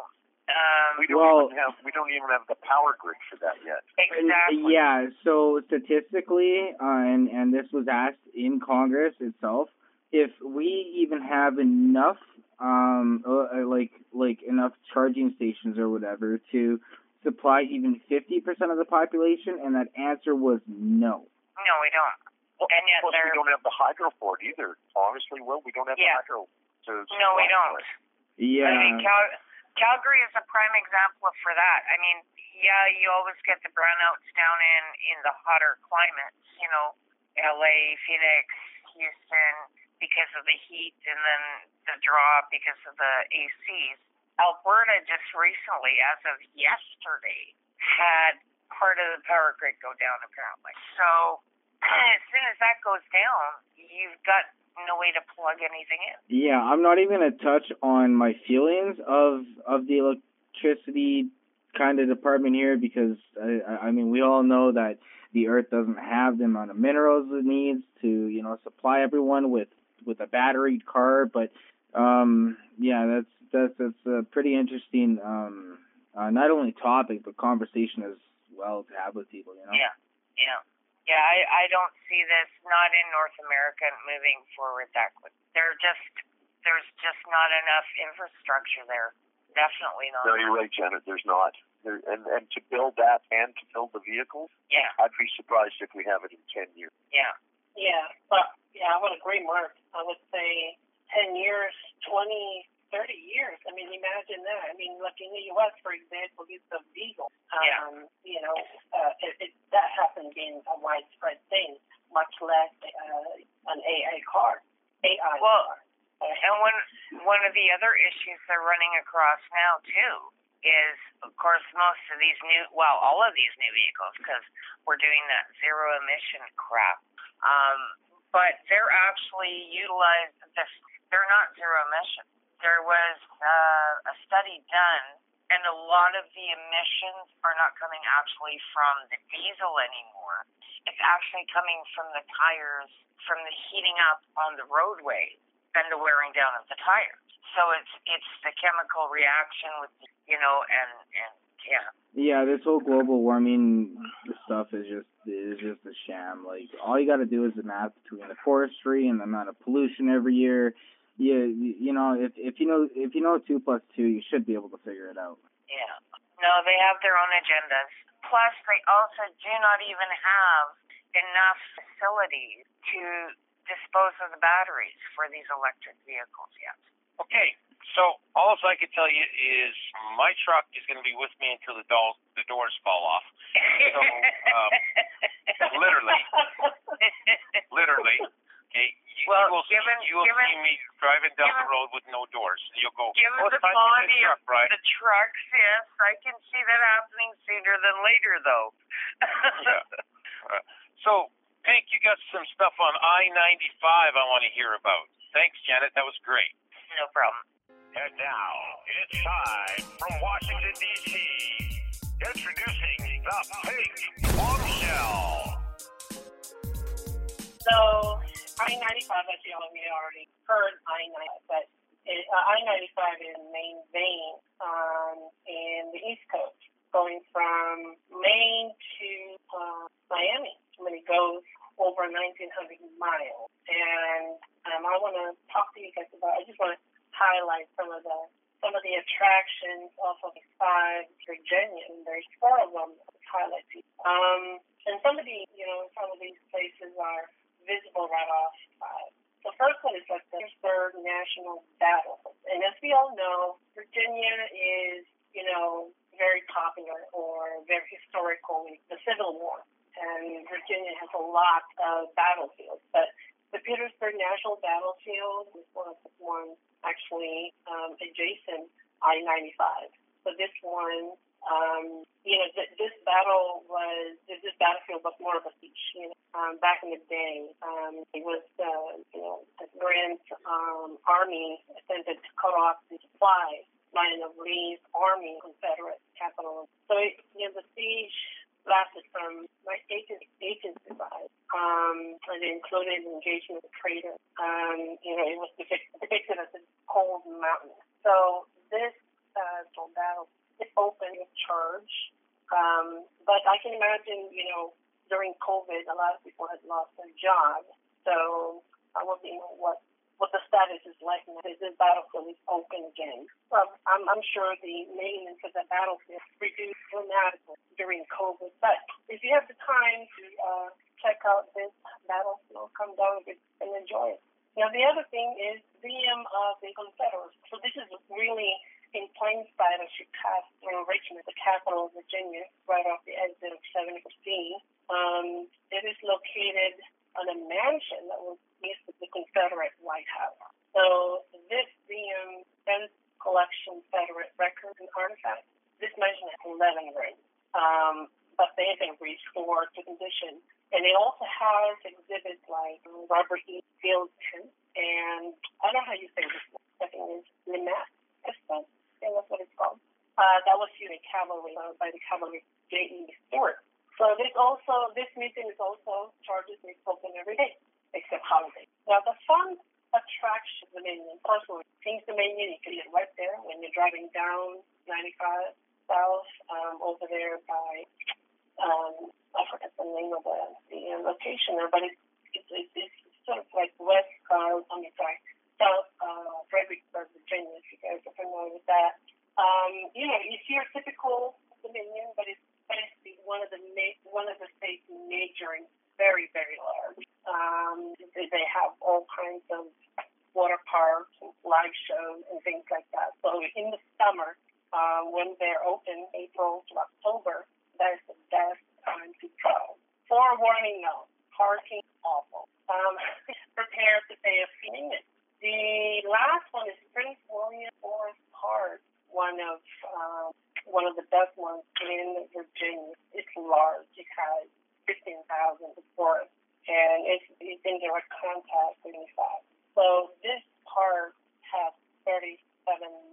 um, We don't Well- even have we don't even have the power grid for that yet. Exactly. Yeah, so statistically, uh, and and this was asked in Congress itself, if we even have enough, um, uh, uh, like like enough charging stations or whatever to supply even fifty percent of the population, and that answer was no. No, we don't. Well, And yet Plus, we don't have the hydro for it either. Honestly, Will, we don't have Yeah. the hydro to. no, we don't. it. Yeah. I mean, Cal- Calgary is a prime example for that. I mean, yeah, you always get the brownouts down in in the hotter climates, you know, LA, Phoenix, Houston, because of the heat, and then the draw because of the ACs. Alberta just recently, as of yesterday, had part of the power grid go down apparently. So as soon as that goes down, you've got no way to plug anything in. Yeah, I'm not even gonna touch on my feelings of of the electricity kind of department here because I I mean we all know that the earth doesn't have the amount of minerals it needs to you know supply everyone with with a battery car but um yeah that's that's that's a pretty interesting um uh, not only topic but conversation as well to have with people you know Yeah, yeah, yeah. I I don't see this not in North America moving forward that quick. There just there's just not enough infrastructure there. Definitely not. No, you're right, Janet. There's not. There, and and to build that and to build the vehicles, Yeah, I'd be surprised if we have it in ten years. yeah, Yeah, but yeah, I would agree, Mark. I would say ten years, twenty, thirty years. I mean, imagine that. I mean, like in the U.S., for example, it's a Beagle. Um, Yeah. You know, uh, it, it, that hasn't been a widespread thing, much less uh, an AI car. AI Well, car. And one one of the other issues they're running across now too is, of course, most of these new, well, all of these new vehicles, because we're doing that zero emission crap. Um, but they're actually utilized. They're not zero emission. There was uh, a study done, and a lot of the emissions are not coming actually from the diesel anymore. It's actually coming from the tires, from the heating up on the roadway and the wearing down of the tires. So it's it's the chemical reaction with you know and and yeah Yeah, this whole global warming stuff is just is just a sham. Like all you got to do is the math between the forestry and the amount of pollution every year. You you know if if you know if you know two plus two, you should be able to figure it out. yeah no they have their own agendas. Plus they also do not even have enough facilities to dispose of the batteries for these electric vehicles yet. Okay, so all I can tell you is my truck is going to be with me until the, doll, the doors fall off. So, um, literally, literally. Okay, you, Well, you will, given- see, you will given- see me driving down the road with no doors. You'll go, Given oh, the it's time to get quality this of truck, right? the trucks, yes, I can see that happening sooner than later, though. Yeah. Uh, so, Pink, you got some stuff on I-95 I want to hear about. Thanks, Janet. That was great. no problem. And now, it's time from Washington, D.C. Introducing the Pink Bombshell. So I-95, as you all of you already heard I-95, but it, uh, I-95 is main vein um, in the East Coast, going from Maine to uh, Miami. When it goes over 1,900 miles, and um, I want to talk to you guys about. I just want to highlight some of the some of the attractions off of five Virginia, and there's four of them. to Highlight to. Um, and some of the, you know, some of these places are visible right off five. The first one is like the Gettysburg National Battle, and as we all know, Virginia is, you know, very popular or very historical in the Civil War, and Virginia has a lot of battlefields, but the Petersburg National Battlefield is one of the ones actually um, adjacent I-95. So this one, um, you know, th- this battle was this battlefield was more of a beach. You know, um, back in the day, um, it was uh, you know the Grand um, Army attempted to cut off the supply line of Lee's Army, Confederate capital. So it, you know, the siege lasted from like 1865. Um, and it included engagement with traders. Um, you know, it was depict- depicted as a cold mountain. So this uh, battle, it opened with charge. Um, but I can imagine, you know, during COVID, a lot of people had lost their jobs. So I want to know what what the status is like now. Is this battlefield is open again? Well, I'm, I'm sure the maintenance of the battlefield reduced dramatically during COVID. But if you have the time to uh, check out this battlefield, come down and enjoy it. Now, the other thing is VM of the Confederates. So this is really in plain sight as you pass through Richmond, the capital of Virginia, right off the exit of 715. Um, it is located on a mansion that was used as the Confederate White House. So this VM defense collection Confederate records and artifacts, this mansion has 11 rooms, um, but they have been restored to condition. And it also has exhibits like Robert E. Field tent, and I don't know how you say this. I think it's Limat. Think that's what it's called. Uh, that was in cavalry uh, by the cavalry J.E. Stuart. So this also, this museum is also charges is open every day except holidays. Now the fun attraction the Dominion, personally, Kings Dominion, you can get right there when you're driving down 95 south um, over there by um, I forget the name of the, the uh, location there, but it's it's, it's, sort of like west, uh, I mean, sorry, south uh, Fredericksburg, Virginia, if you guys are familiar with that. Um, you know, you your typical Dominion, but it's it's one of the ma- one of the states major and very very large. Um, they, they have all kinds of water parks and live shows and things like that. So in the summer, uh, when they're open, April to October, that's the best time to go. Forewarning though, parking awful. Um, prepare to pay a fee. The last one is Prince William Forest Park, one of um, one of the best ones in Virginia. It's large. It has 15,000 forest, and it's, it's in direct contact with fact. So this park has 37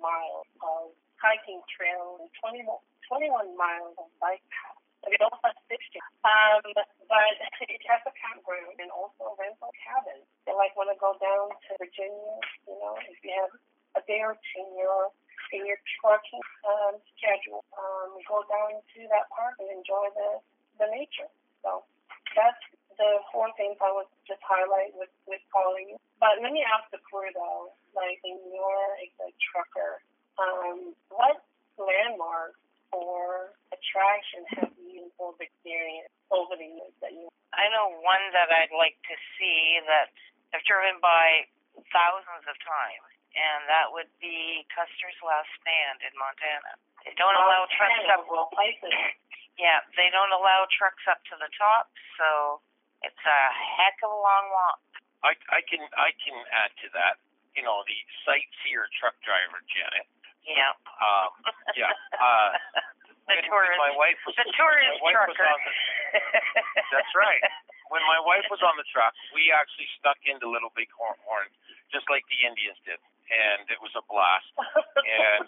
miles of hiking trails and 20, 21 miles of bike paths. It also has 60. Um, but it has a campground and also rental cabins. They like want to go down to Virginia, you know, if you have a day or two in your in your trucking um, schedule, um, go down to that park and enjoy the the nature. So that's the four things I would just highlight with with calling. But let me ask the crew though, like in your like trucker, um, what landmarks or attraction have you both experienced over the years that you? I know one that I'd like to see that I've driven by thousands of times, and that would be Custer's Last Stand in Montana. They don't allow trucks up. well, places. Yeah, they don't allow trucks up to the top, so it's a heck of a long walk. I, I can I can add to that. You know, the sightseer truck driver, Janet. Yeah. Um, yeah. Uh, the tourist. my wife was the tourist my wife was trucker. on the, that's right. When my wife was on the truck, we actually snuck into Little Big Horn just like the Indians did, and it was a blast. And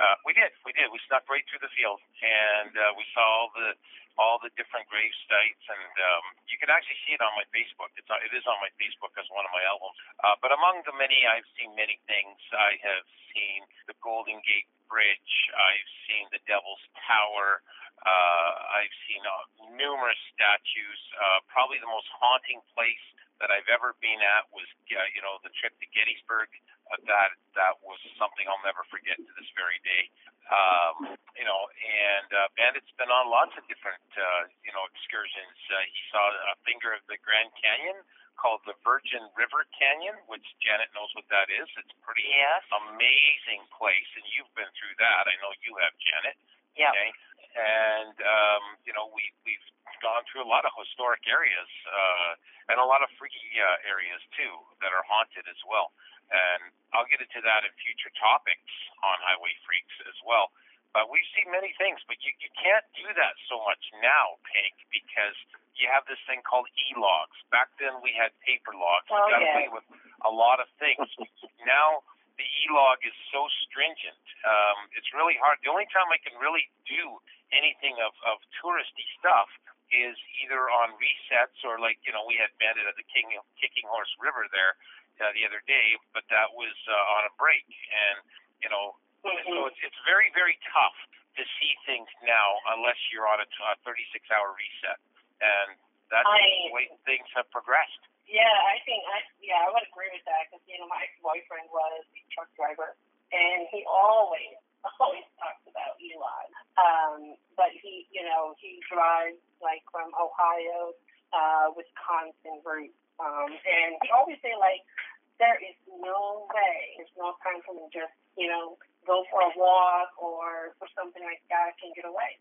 uh, we did, we did. We snuck right through the field, and uh, we saw all the all the different grave sites, and um, you can actually see it on my Facebook. It's it is on my Facebook as one of my albums. Uh, but among the many, I've seen many things. I have seen the Golden Gate Bridge. I've seen the Devil's Tower. Uh, I've seen uh, numerous statues. Uh, probably the most haunting place that I've ever been at was, uh, you know, the trip to Gettysburg. Uh, that that was something I'll never forget to this very day. Um, you know, and uh, Bandit's been on lots of different, uh, you know, excursions. Uh, he saw a finger of the Grand Canyon called the Virgin River Canyon, which Janet knows what that is. It's pretty Yes. amazing place, and you've been through that. I know you have, Janet. Yeah. Okay. And um, you know, we we've gone through a lot of historic areas uh, and a lot of freaky uh, areas too that are haunted as well. And I'll get into that in future topics on HiWay Freeks as well. But we've seen many things, but you, you can't do that so much now, Pink, because you have this thing called e-logs. Back then we had paper logs. Oh, we got yeah. away with a lot of things. now the e-log is so stringent. Um, it's really hard. The only time I can really do anything of, of touristy stuff is either on resets or like, you know, we had Bandit at the King, Kicking Horse River there uh, the other day, but that was uh, on a break. And, you know, so it's, it's very, very tough to see things now unless you're on a, t- a 36 hour reset. And that's I- the way things have progressed. Yeah, I think I yeah I would agree with that because you know my boyfriend was a truck driver and he always always talks about Elon. Um, but he you know he drives like from Ohio, uh, Wisconsin route, um, and he always say like there is no way, there's no time for me to just, you know, go for a walk or for something like that and get away.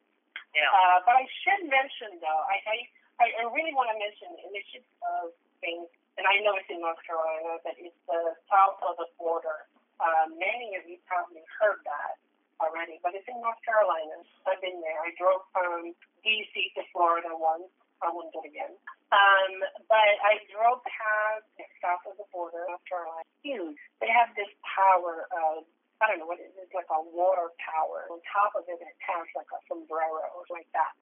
Yeah. Uh, but I should mention, though, I, I, I really want to mention the initiative of things, and I know it's in North Carolina, but it's the south of the border. Uh, many of you probably heard that already, but it's in North Carolina. I've been there. I drove from D.C. to Florida once. I wouldn't do it again. Um, but I drove past south of the border, North Carolina. Huge. They have this power of I don't know what it is, like a water tower. On top of it, it has like a sombrero or like that.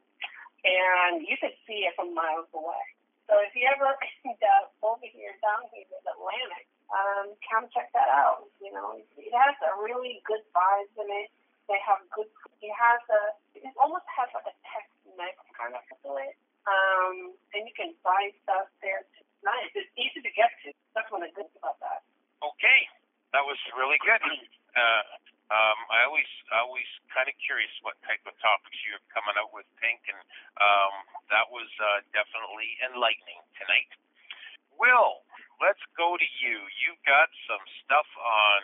And you could see it from miles away. So if you ever end up over here, down here in Atlantic, um, come check that out. You know, it has a really good vibes in it. They have good, it has a, it almost has like a Tex-Mex kind of to it. Um, and you can buy stuff there. It's nice. It's easy to get to. That's one of the good about that. Okay, that was really good. Uh, um, I always, always kind of curious what type of topics you're coming out with, Pink, and um, that was uh, definitely enlightening tonight. Will, let's go to you. You've got some stuff on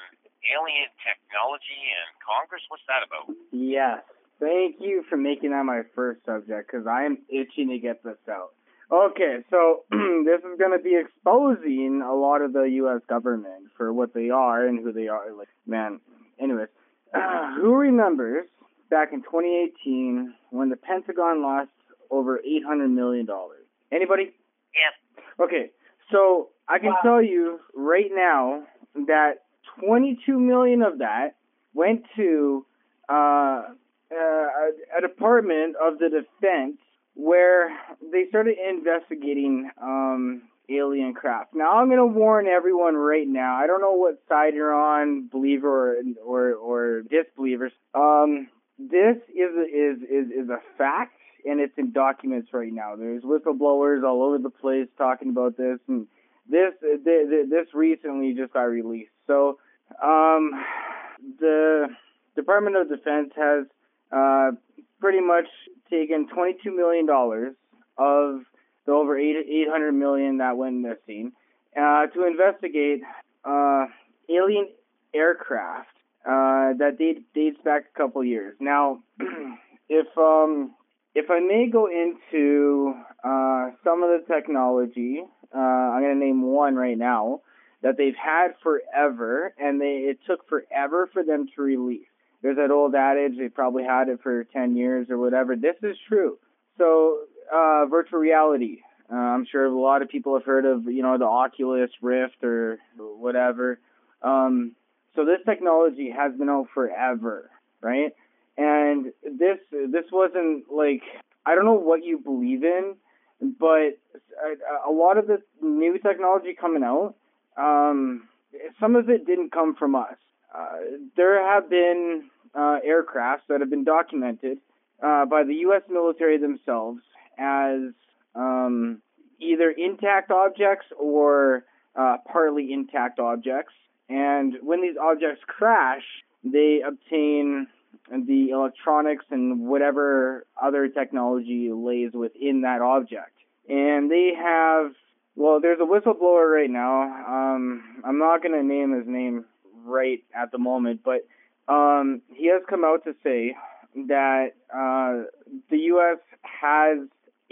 alien technology and Congress. What's that about? Yes. Thank you for making that my first subject because I am itching to get this out. Okay, so this is going to be exposing a lot of the U.S. government for what they are and who they are. Like, man, anyways, uh, who remembers back in 2018 when the Pentagon lost over 800 million dollars? Anybody? Yes. Okay, so I can Wow. tell you right now that 22 million of that went to uh, uh, a, a department of the defense where they started investigating um, alien craft. Now I'm gonna warn everyone right now. I don't know what side you're on, believer or or, or disbelievers. Um, this is is is is a fact, and it's in documents right now. There's whistleblowers all over the place talking about this, and this th- th- this recently just got released. So, um, the Department of Defense has uh, pretty much taken 22 million dollars of the over eight 800 million that went missing uh, to investigate uh, alien aircraft uh, that date, dates back a couple years. Now, if um, if I may go into uh, some of the technology, uh, I'm going to name one right now that they've had forever, and they it took forever for them to release. There's that old adage they probably had it for 10 years or whatever. This is true. So, uh, virtual reality. Uh, I'm sure a lot of people have heard of, you know, the Oculus Rift or whatever. Um, so this technology has been out forever, right? And this this wasn't like I don't know what you believe in, but a, a lot of the new technology coming out, um, some of it didn't come from us. Uh, there have been uh, aircrafts that have been documented uh, by the U.S. military themselves as um, either intact objects or uh, partly intact objects. And when these objects crash, they obtain the electronics and whatever other technology lays within that object. And they have, well, there's a whistleblower right now. Um, I'm not going to name his name right at the moment, but um, he has come out to say that uh, the U.S. has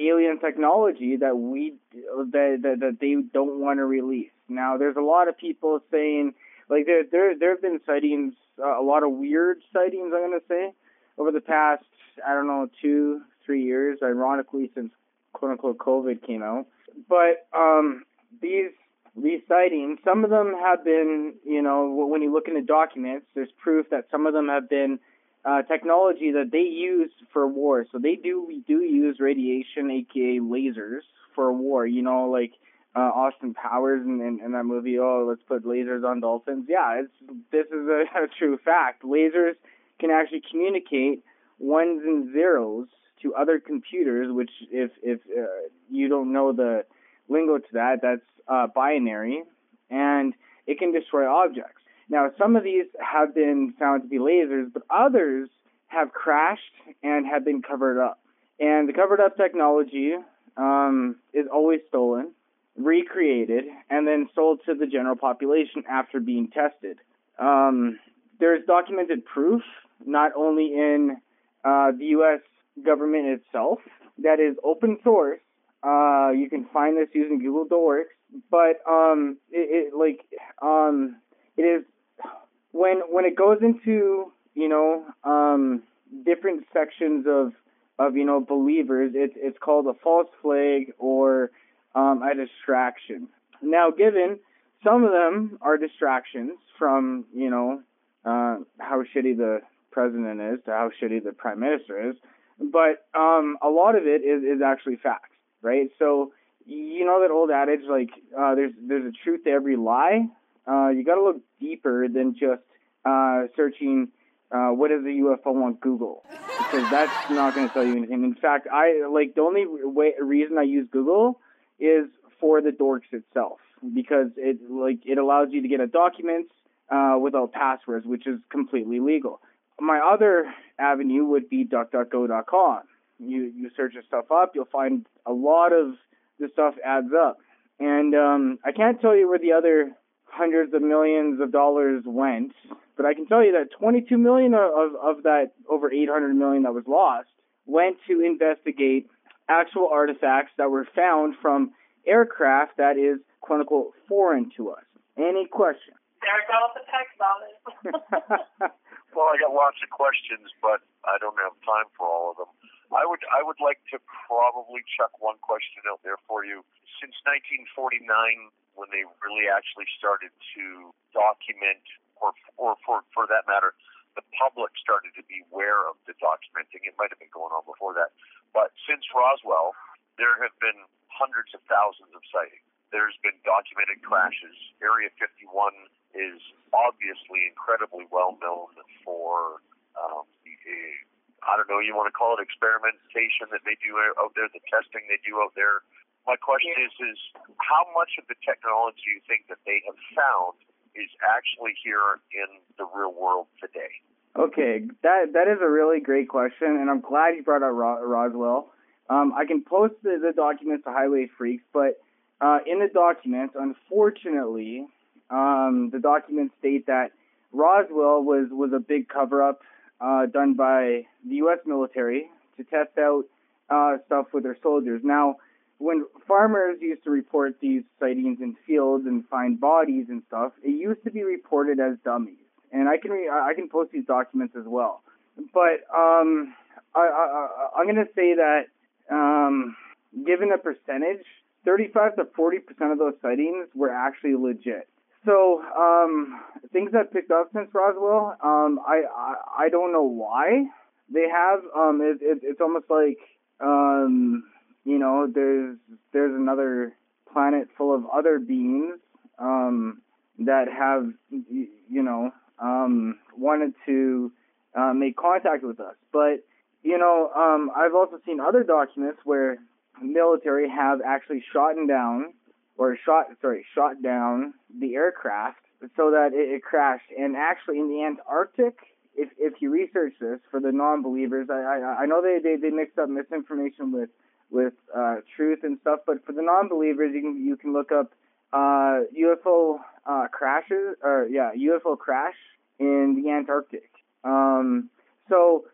alien technology that we that that, that they don't want to release. Now, there's a lot of people saying like there there there have been sightings, uh, a lot of weird sightings. I'm gonna say over the past I don't know two three years. Ironically, since quote unquote COVID came out, but um, these these sightings, some of them have been, you know, when you look into documents, there's proof that some of them have been uh, technology that they use for war. So they do do use radiation, aka lasers, for war. You know, like uh, Austin Powers and in, in that movie. Oh, let's put lasers on dolphins. Yeah, it's this is a, a true fact. Lasers can actually communicate ones and zeros to other computers, which if if uh, you don't know the lingo to that, that's uh, binary, and it can destroy objects. Now, some of these have been found to be lasers, but others have crashed and have been covered up. And the covered up technology um, is always stolen. recreated, and then sold to the general population after being tested. Um, there's documented proof, not only in uh, the U.S. government itself, that is open source. Uh, you can find this using Google Docs, but um, it, it like um, it is when when it goes into you know um, different sections of of you know believers, it's it's called a false flag or um, a distraction. Now, given some of them are distractions from you know uh, how shitty the president is to how shitty the prime minister is, but um, a lot of it is is actually facts, right? So you know that old adage like uh, there's there's a truth to every lie. Uh, you got to look deeper than just uh, searching uh, what is a UFO on Google because that's not going to tell you anything. In fact, I like the only way, reason I use Google is for the dorks itself because it like it allows you to get a documents uh, without passwords, which is completely legal. My other avenue would be DuckDuckGo.com. You you search this stuff up, you'll find a lot of the stuff adds up, and um, I can't tell you where the other hundreds of millions of dollars went, but I can tell you that 22 million of, of that over 800 million that was lost went to investigate actual artifacts that were found from aircraft that is quote unquote foreign to us. Any questions? There goes the text on it. well, I got lots of questions, but I don't have time for all of them. I would I would like to probably chuck one question out there for you. Since 1949, when they really actually started to document, or or for for that matter, the public started to be aware of the documenting. It might have been going on before that, but since Roswell, there have been hundreds of thousands of sightings. There's been documented crashes. Area 51 is obviously incredibly well known for um, I don't know, you want to call it experimentation that they do out there, the testing they do out there. My question is, is how much of the technology you think that they have found is actually here in the real world today? Okay, that that is a really great question, and I'm glad you brought up Roswell. Um, I can post the, the documents to HiWay Freeks, but uh, in the documents, unfortunately, um, the documents state that Roswell was was a big cover up uh, done by the U.S. military to test out uh, stuff with their soldiers. Now, when farmers used to report these sightings in fields and find bodies and stuff, it used to be reported as dummies. And I can re- I can post these documents as well. But um, I, I, I'm going to say that um, given a percentage, 35 to 40 percent of those sightings were actually legit. So um, things that picked up since Roswell, um, I, I I don't know why they have. Um, it, it, it's almost like um, you know there's there's another planet full of other beings um, that have you know um, wanted to uh, make contact with us, but you know um, I've also seen other documents where military have actually shot down or shot sorry shot down the aircraft so that it, it crashed. And actually, in the Antarctic, if if you research this for the non-believers, I I, I know they, they they mixed up misinformation with with uh, truth and stuff, but for the non-believers, you can you can look up uh, UFO uh, crashes or yeah UFO crash in the Antarctic. Um, so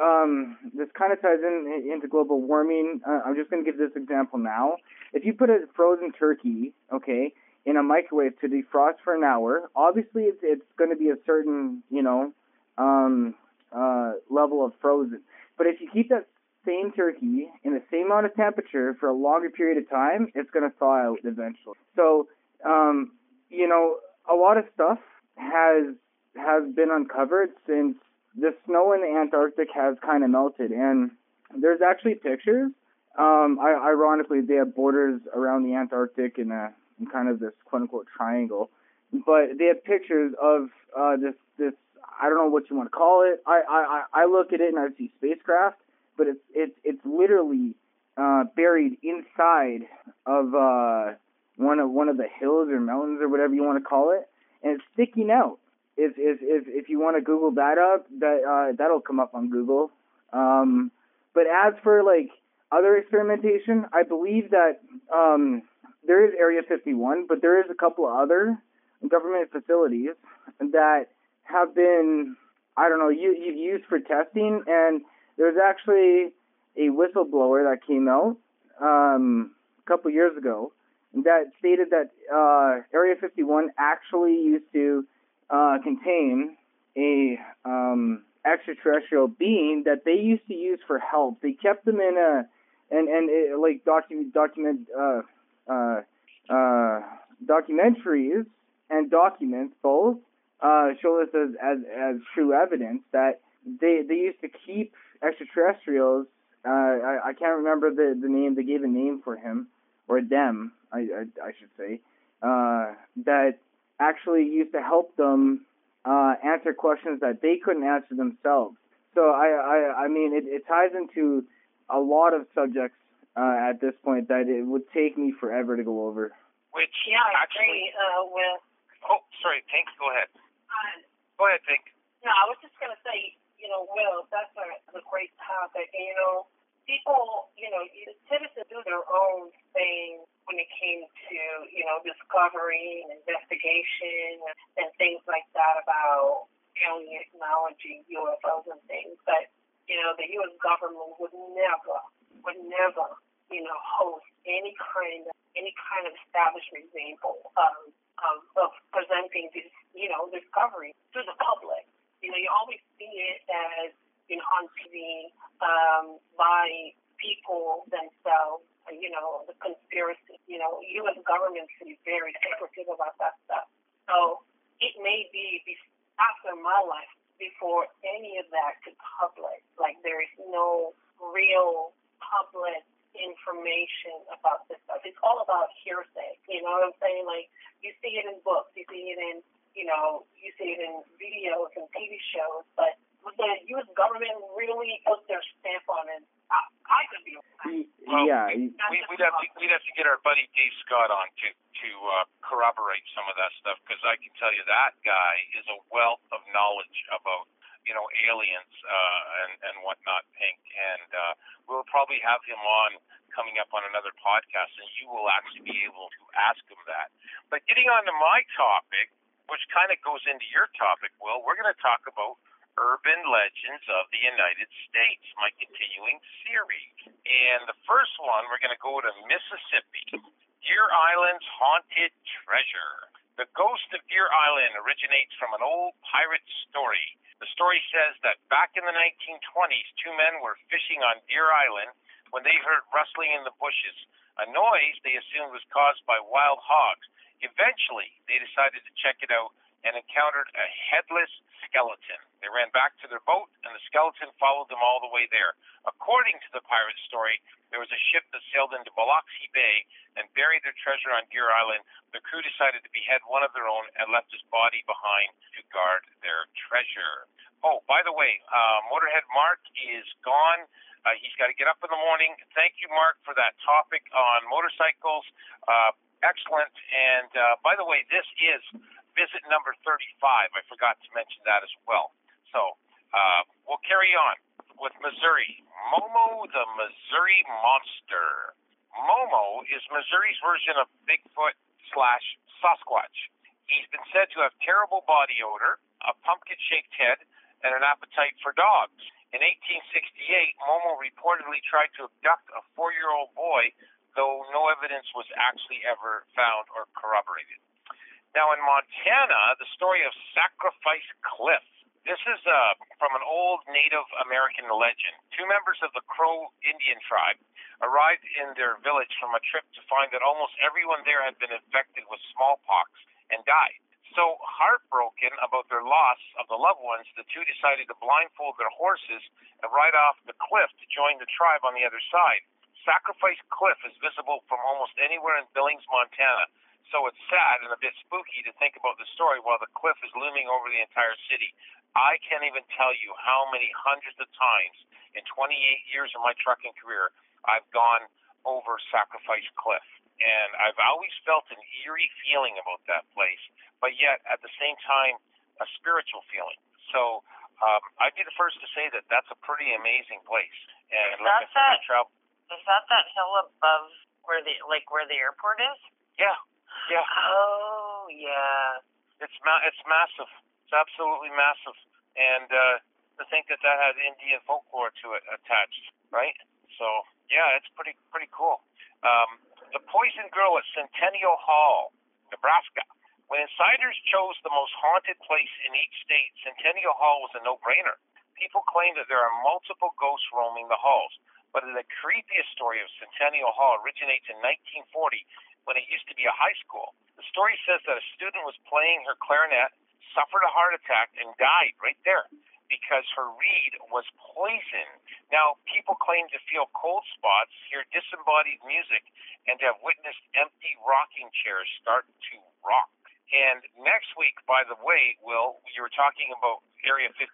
um, this kind of ties in into global warming. Uh, I'm just going to give this example now. If you put a frozen turkey, okay, in a microwave to defrost for an hour, obviously it's it's going to be a certain you know um, uh, level of frozen. But if you keep that same turkey in the same amount of temperature for a longer period of time, it's going to thaw out eventually. So um, you know a lot of stuff has has been uncovered since the snow in the Antarctic has kind of melted, and there's actually pictures. Um, I, ironically, they have borders around the Antarctic in a in kind of this quote unquote triangle, but they have pictures of uh, this this I don't know what you want to call it. I I I look at it and I see spacecraft, but it's it's it's literally uh, buried inside of uh, one of one of the hills or mountains or whatever you want to call it, and it's sticking out if if if if you want to Google that up, that uh, that'll come up on Google. Um, but as for like other experimentation, I believe that um, there is Area 51, but there is a couple of other government facilities that have been, I don't know, you, you used for testing. And there's actually a whistleblower that came out um, a couple years ago that stated that uh, Area 51 actually used to uh, contain a um, extraterrestrial being that they used to use for help. They kept them in a and and it, like document document uh, uh, uh, documentaries and documents both uh, show this as, as as true evidence that they they used to keep extraterrestrials. Uh, I, I can't remember the the name. They gave a name for him or them. I I, I should say uh, that actually used to help them uh, answer questions that they couldn't answer themselves. So I I, I mean it, it ties into a lot of subjects uh, at this point that it would take me forever to go over. Which Yeah, I actually, agree uh, with. oh, sorry, Pink, go ahead. Uh, Go ahead, Pink. No, I was just gonna say, you know, Will, that's a, a great topic, and you know, people, you know, to do their own thing when it came to, you know, discovery and investigation and, and things like that about alien technology, UFOs and things. But you know, the U.S. government would never, would never, you know, host any kind of any kind of establishment example of of, of presenting this, you know, discovery to the public. You know, you always see it as, you know, on TV um, by people themselves. You know, the conspiracy. You know, U.S. government be very secretive about that stuff. So it may be be- after my life before any of that could public. Like there is no real public information about this stuff. It's all about hearsay. You know what I'm saying? Like you see it in books, you see it in, you know, you see it in videos and TV shows, but would the U.S. government really put their stamp on it? I, I could be. Y- Well, yeah, we, we, we'd have to we'd have to get our buddy Dave Scott on to to uh, corroborate some of that stuff because I can tell you that guy is a wealth of knowledge about you know aliens uh, and and whatnot, Pink, and uh, we'll probably have him on coming up on another podcast, and you will actually be able to ask him that. But getting on to my topic, which kind of goes into your topic, Will, we're going to talk about urban legends of the United States, my continuing series. And the first one, we're going to go to Mississippi. Deer Island's haunted treasure. The ghost of Deer Island originates from an old pirate story. The story says that back in the 1920s, two men were fishing on Deer Island when they heard rustling in the bushes, a noise they assumed was caused by wild hogs. Eventually, they decided to check it out and encountered a headless skeleton. They ran back to their boat, and the skeleton followed them all the way there. According to the pirate story, there was a ship that sailed into Biloxi Bay and buried their treasure on Deer Island. The crew decided to behead one of their own and left his body behind to guard their treasure. Oh, by the way, uh, Motorhead Mark is gone. Uh, he's got to get up in the morning. Thank you, Mark, for that topic on motorcycles. Uh, excellent. And uh, by the way, this is visit number 35. I forgot to mention that as well. So uh, we'll carry on with Missouri. Momo the Missouri Monster. Momo is Missouri's version of Bigfoot slash Sasquatch. He's been said to have terrible body odor, a pumpkin shaped head, and an appetite for dogs. In 1868, Momo reportedly tried to abduct a four year old boy, though no evidence was actually ever found or corroborated. Now, in Montana, the story of Sacrifice Cliff. This is uh, from an old Native American legend. Two members of the Crow Indian tribe arrived in their village from a trip to find that almost everyone there had been infected with smallpox and died. So, heartbroken about their loss of the loved ones, the two decided to blindfold their horses and ride off the cliff to join the tribe on the other side. Sacrifice Cliff is visible from almost anywhere in Billings, Montana, so it's sad and a bit spooky to think about the story while the cliff is looming over the entire city. I can't even tell you how many hundreds of times in 28 years of my trucking career I've gone over Sacrifice Cliff. And I've always felt an eerie feeling about that place, but yet at the same time, a spiritual feeling. So um, I'd be the first to say that that's a pretty amazing place. And like I that said, I travel. Is that that hill above Where the like where the airport is? Yeah, yeah. Oh yeah. It's ma- it's massive. It's absolutely massive. And uh, to think that that has Indian folklore to it attached, right? So yeah, it's pretty pretty cool. Um, the Poison Girl at Centennial Hall, Nebraska. When insiders chose the most haunted place in each state, Centennial Hall was a no-brainer. People claim that there are multiple ghosts roaming the halls, but the creepiest story of Centennial Hall originates in 1940 when it used to be a high school. The story says that a student was playing her clarinet, suffered a heart attack, and died right there because her reed was poisoned. Now, people claim to feel cold spots, hear disembodied music, and have witnessed empty rocking chairs start to rock. And next week, by the way, Will, you were talking about Area 51.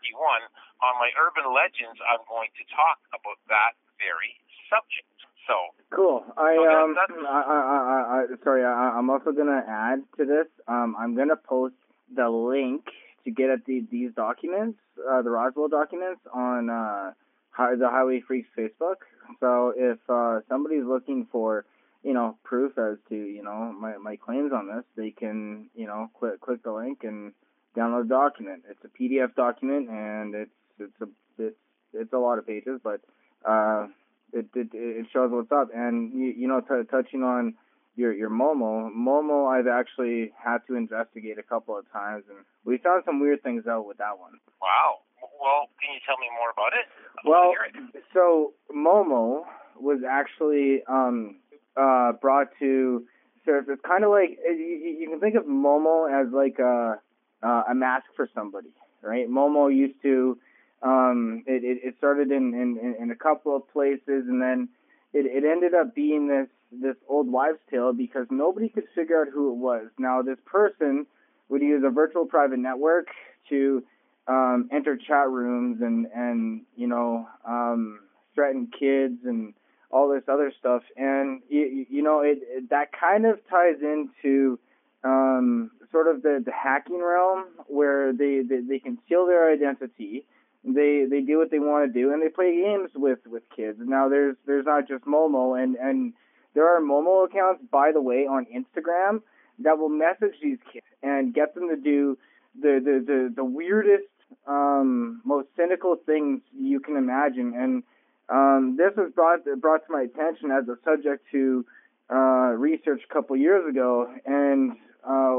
On my Urban Legends, I'm going to talk about that very subject. So, Cool. I So um, that's- I, I, I, I, sorry. I, I'm also gonna add to this. Um, I'm gonna post the link to get at the, these documents, uh, the Roswell documents, on uh, the HiWay Freeks Facebook. So if uh, somebody's looking for, you know, proof as to, you know, my my claims on this, they can, you know, click click the link and download the document. It's a PDF document and it's it's a it's it's a lot of pages, but uh it it it shows what's up. And you you know, t- touching on your your Momo, Momo, I've actually had to investigate a couple of times, and we found some weird things out with that one. wow. Well, can you tell me more about it? I Well, it. so Momo was actually um uh brought to surface. It's kind of like you, you you can think of Momo as like a uh, a mask for somebody, right? Momo used to um it it, it started in, in in a couple of places and then it it ended up being this this old wives tale because nobody could figure out who it was. Now this person would use a virtual private network to um, enter chat rooms and and you know um, threaten kids and all this other stuff. And you, you know it, it that kind of ties into um, sort of the, the hacking realm where they, they they conceal their identity. They they do what they want to do and they play games with with kids. Now there's there's not just Momo and and there are Momo accounts by the way on Instagram that will message these kids and get them to do the the the, the weirdest um most cynical things you can imagine and um this was brought brought to my attention as a subject to uh research a couple years ago and uh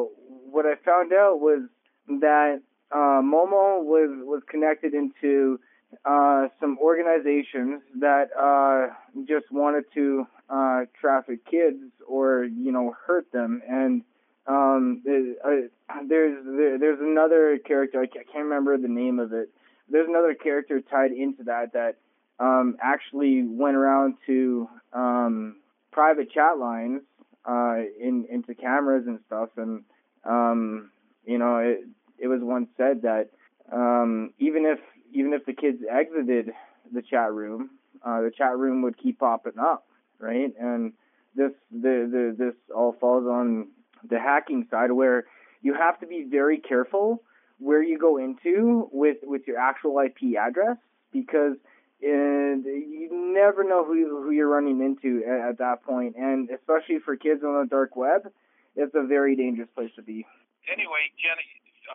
what I found out was that uh Momo was was connected into uh some organizations that uh just wanted to uh traffic kids or you know hurt them. And um there's there, there's another character I I can't remember the name of it. There's another character tied into that that um actually went around to um private chat lines uh in into cameras and stuff. And um you know it it was once said that um even if even if the kids exited the chat room uh the chat room would keep popping up right? And this the, the this all falls on the hacking side where you have to be very careful where you go into with with your actual IP address because and you never know who you, who you're running into at, at that point. And especially for kids on the dark web it's a very dangerous place to be. Anyway, Jenny,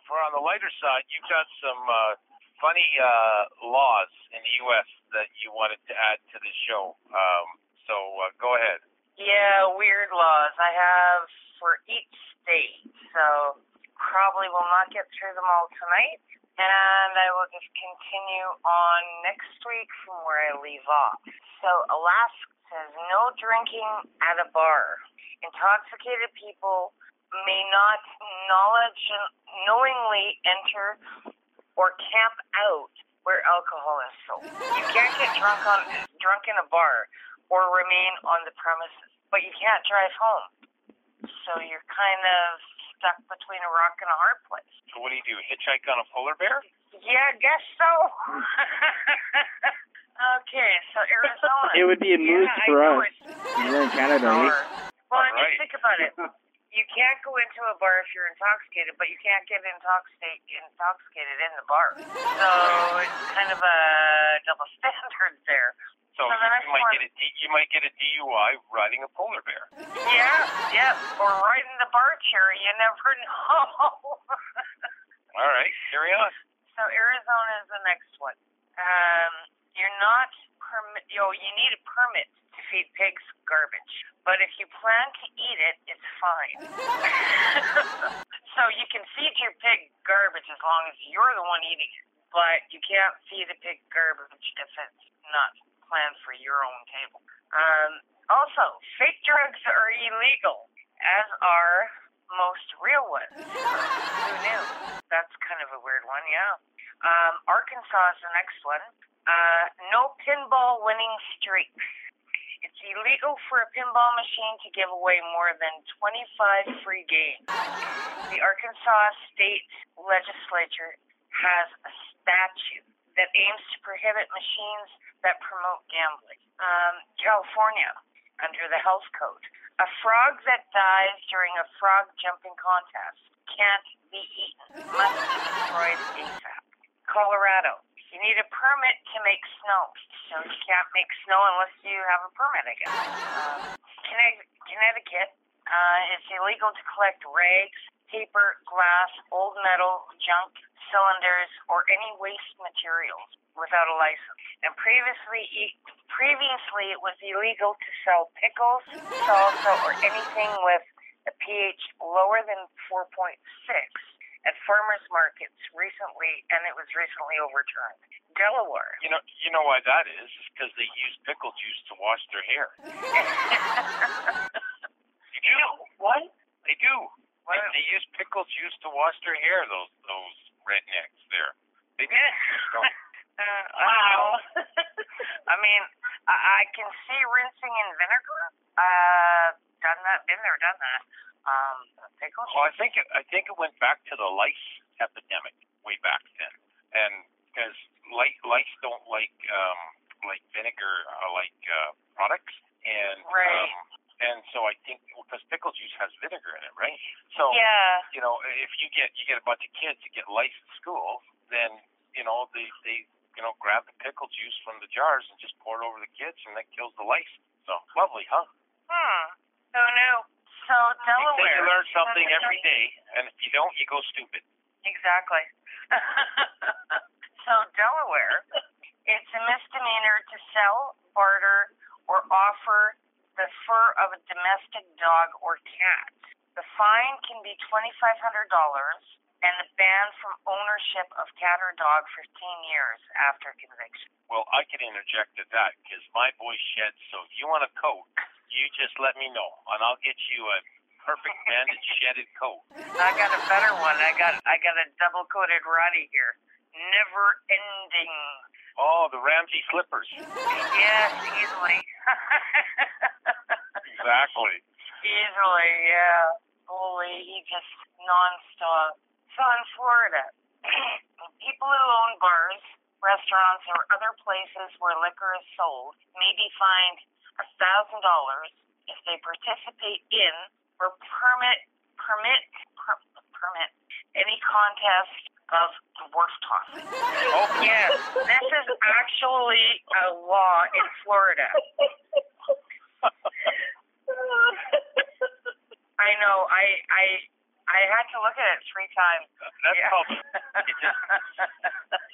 for on the lighter side, you've got some uh, funny uh, laws in the U.S. that you wanted to add to the show. Um, so uh, go ahead. Yeah, weird laws. I have for each state, so probably will not get through them all tonight. And I will just continue on next week from where I leave off. So Alaska says no drinking at a bar. Intoxicated people may not knowledge knowingly enter or camp out where alcohol is sold. You can't get drunk on drunk in a bar or remain on the premises, but you can't drive home. So you're kind of stuck between a rock and a hard place. So what do you do? Hitchhike on a polar bear? Yeah, I guess so. okay, so Arizona. it would be a moose yeah, for I us it's we're in Canada eh? right Well, and Alright. just think about it. You can't go into a bar if you're intoxicated, but you can't get intoxicated intoxicated in the bar. So it's kind of a double standard there. So, So next you might one- get a D, you might get a DUI riding a polar bear. Yeah, yeah. Or riding the bar chair, you never know. All right, carry on. so Arizona is the next one. Um, you're not permit. You know, you need a permit to feed pigs garbage, but if you plan to eat it, it's fine. so you can feed your pig garbage as long as you're the one eating it, but you can't feed a pig garbage if it's not planned for your own table. Um, also, fake drugs are illegal, as are most real ones. Who knew? That's kind of a weird one, yeah. Um, Arkansas is the next one. Uh, no pinball winning streaks. It's illegal for a pinball machine to give away more than 25 free games. The Arkansas State Legislature has a statute that aims to prohibit machines that promote gambling. Um, California, under the health code, a frog that dies during a frog jumping contest can't be eaten, must be destroyed ASAP. Colorado, you need a permit to make snow, so you can't make snow unless you have a permit, I guess. Um, Connecticut, uh, it's illegal to collect rags, paper, glass, old metal, junk, cylinders, or any waste materials without a license. And previously, previously it was illegal to sell pickles, salsa, or anything with a pH lower than 4.6 at farmers markets recently, and it was recently overturned. Delaware. You know, you know why that is? Because they use pickle juice to wash their hair. You do? What? They do. They, they use pickle juice to wash their hair. Those those rednecks there. They do. Uh, I. I mean, I, I can see rinsing in vinegar. Uh, done that, been there, done that. Um, pickles. Well, I think it, I think it went back to the lice epidemic way back then, and because lice lice don't like um, like vinegar uh, like uh, products, and Right. um, and so I think because pickle juice has vinegar in it, right? So Yeah. you know, if you get you get a bunch of kids that get lice at school, then you know they they you know grab the pickle juice from the jars and just pour it over the kids, and that kills the lice. So lovely, huh? Hmm. Who knew? Say Delaware. you learn something every day, and if you don't, you go stupid. Exactly. so Delaware, it's a misdemeanor to sell, barter, or offer the fur of a domestic dog or cat. The fine can be twenty-five hundred dollars and the ban from ownership of cat or dog for 15 years after conviction. Well, I can interject at that because my boy sheds. So if you want a coat, you just let me know, and I'll get you a perfect banded shedded coat. I got a better one. I got I got a double coated Roddy here. Never ending. Oh, the Ramsey slippers. Yes, easily. Exactly. easily, yeah. Holy, he just nonstop. So in Florida, people who own bars, restaurants, or other places where liquor is sold may be fined thousand dollars if they participate in or permit permit per, permit any contest of dwarf tossing. Oh, Yes, this is actually a law in Florida. I know. I I I had to look at it three times. That's Yeah. called. It just,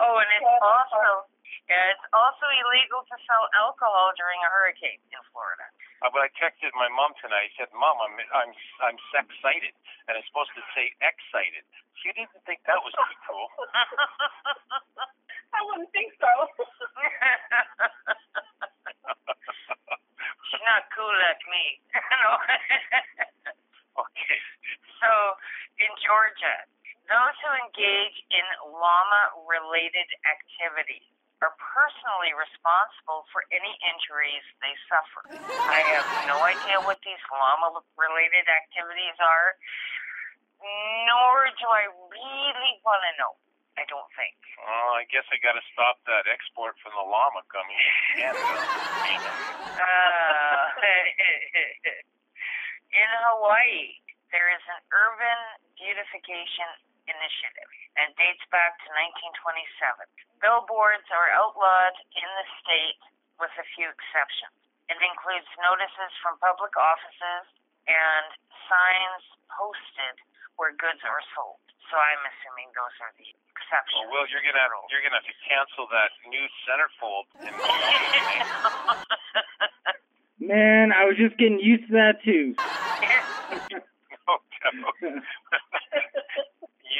oh, and it's also yeah, it's also illegal to sell alcohol during a hurricane in Florida. uh, when I texted my mom tonight, I said, "Mom, I'm I'm I'm sex-cited," and it's supposed to say excited. She didn't think that was too cool. I wouldn't think so. She's not cool like me. no. Okay. So, in Georgia, those who engage in llama related activities are personally responsible for any injuries they suffer. I have no idea what these llama related activities are, nor do I really want to know. I don't think. Well, I guess I got to stop that export from the llama coming to Canada. Uh, in Hawaii, there is an urban beautification initiative and dates back to 1927. Billboards are outlawed in the state with a few exceptions. It includes notices from public offices and signs posted where goods are sold. So I'm assuming those are the exceptions. Well, Will, you're gonna you're gonna have to cancel that new centerfold. Man, I was just getting used to that too. no doubt.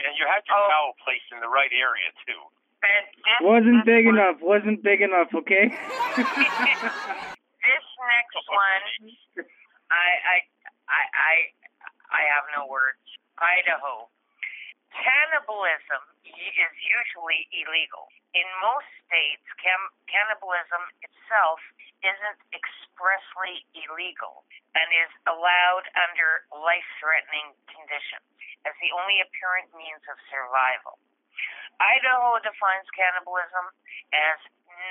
yeah, you had your Oh. towel placed in the right area too. And this, Wasn't this big one- enough. Wasn't big enough. Okay. This next one, I, I, I, I, I have no words. Idaho. Cannibalism is usually illegal. In most states, cam- cannibalism itself isn't expressly illegal and is allowed under life-threatening conditions as the only apparent means of survival. Idaho defines cannibalism as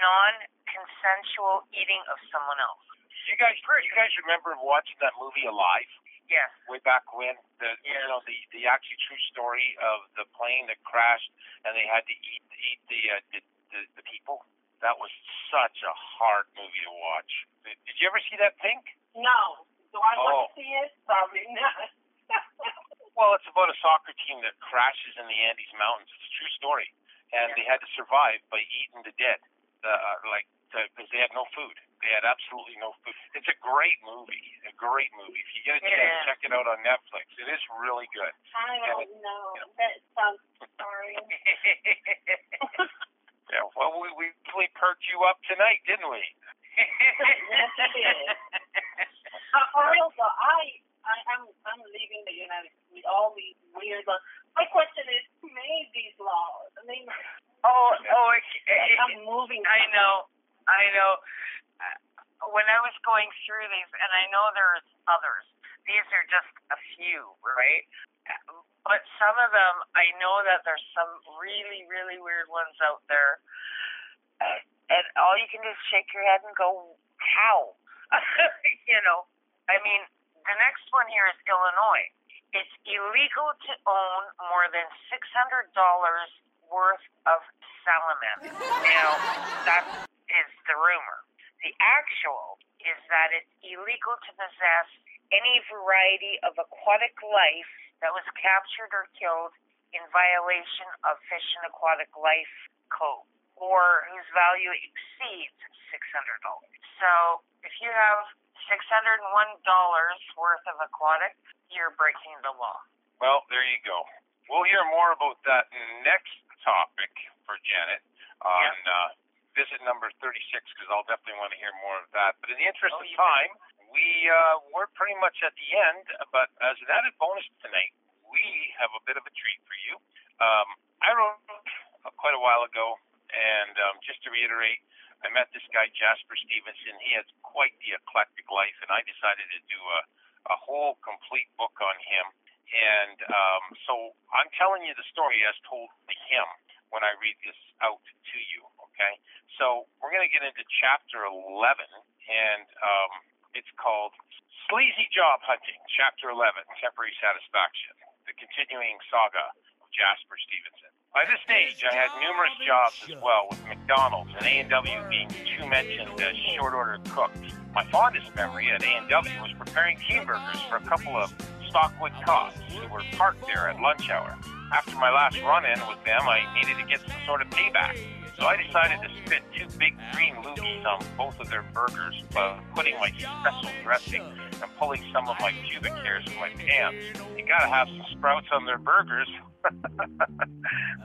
non-consensual eating of someone else. You guys, you guys remember watching that movie Alive? Yes. way back when the you know the the actually true story of the plane that crashed and they had to eat eat the uh, the, the the people. That was such a hard movie to watch. Did, did you ever see that, Pink? No. Do I Oh. want to see it? Probably not. Well, it's about a soccer team that crashes in the Andes Mountains. It's a true story, and Yeah. they had to survive by eating the dead, uh, like because they had no food. They had absolutely no food. It's a great movie, a great movie. If you get a chance, Yeah. check it out on Netflix. It is really good. I don't know. That sounds sorry. Yeah, well, we we really perked you up tonight, didn't we? Yes, it is. Uh, for real though, I, I I'm I'm leaving the United States with all these weird laws. My question is, who made these laws? I mean, oh, oh, it, it, I'm moving. I know, I know. When I was going through these, and I know there's others. These are just a few, right? But some of them, I know that there's some really, really weird ones out there. And all you can do is shake your head and go, how? you know, I mean, the next one here is Illinois. It's illegal to own more than six hundred dollars worth of salamander. Now, that is the rumor. The actual is that it's illegal to possess any variety of aquatic life that was captured or killed in violation of Fish and Aquatic Life Code or whose value exceeds six hundred dollars. So if you have six hundred and one dollars worth of aquatic, you're breaking the law. Well, there you go. We'll hear more about that next topic for Janet on uh, visit number 36 because I'll definitely want to hear more of that. But in the interest Oh, of time, we uh, we're pretty much at the end. But as an added bonus tonight, we have a bit of a treat for you. Um, I wrote uh, quite a while ago, and um, just to reiterate, I met this guy Jasper Stevenson. He has quite the eclectic life, and I decided to do a a whole complete book on him. And um, so I'm telling you the story as told to him when I read this out to you. Okay. So we're going to get into chapter 11, and um, it's called Sleazy Job Hunting, chapter 11, Temporary Satisfaction, the continuing saga of Jasper Stevenson. By this stage, I had numerous jobs as well with McDonald's and A&W being two mentioned as short order cooks. My fondest memory at A&W was preparing Teen Burgers for a couple of Stockwood cops who were parked there at lunch hour. After my last run-in with them, I needed to get some sort of payback. So I decided to spit two big green loogies on both of their burgers by putting my special dressing and pulling some of my pubic hairs from my pants. You gotta have some sprouts on their burgers.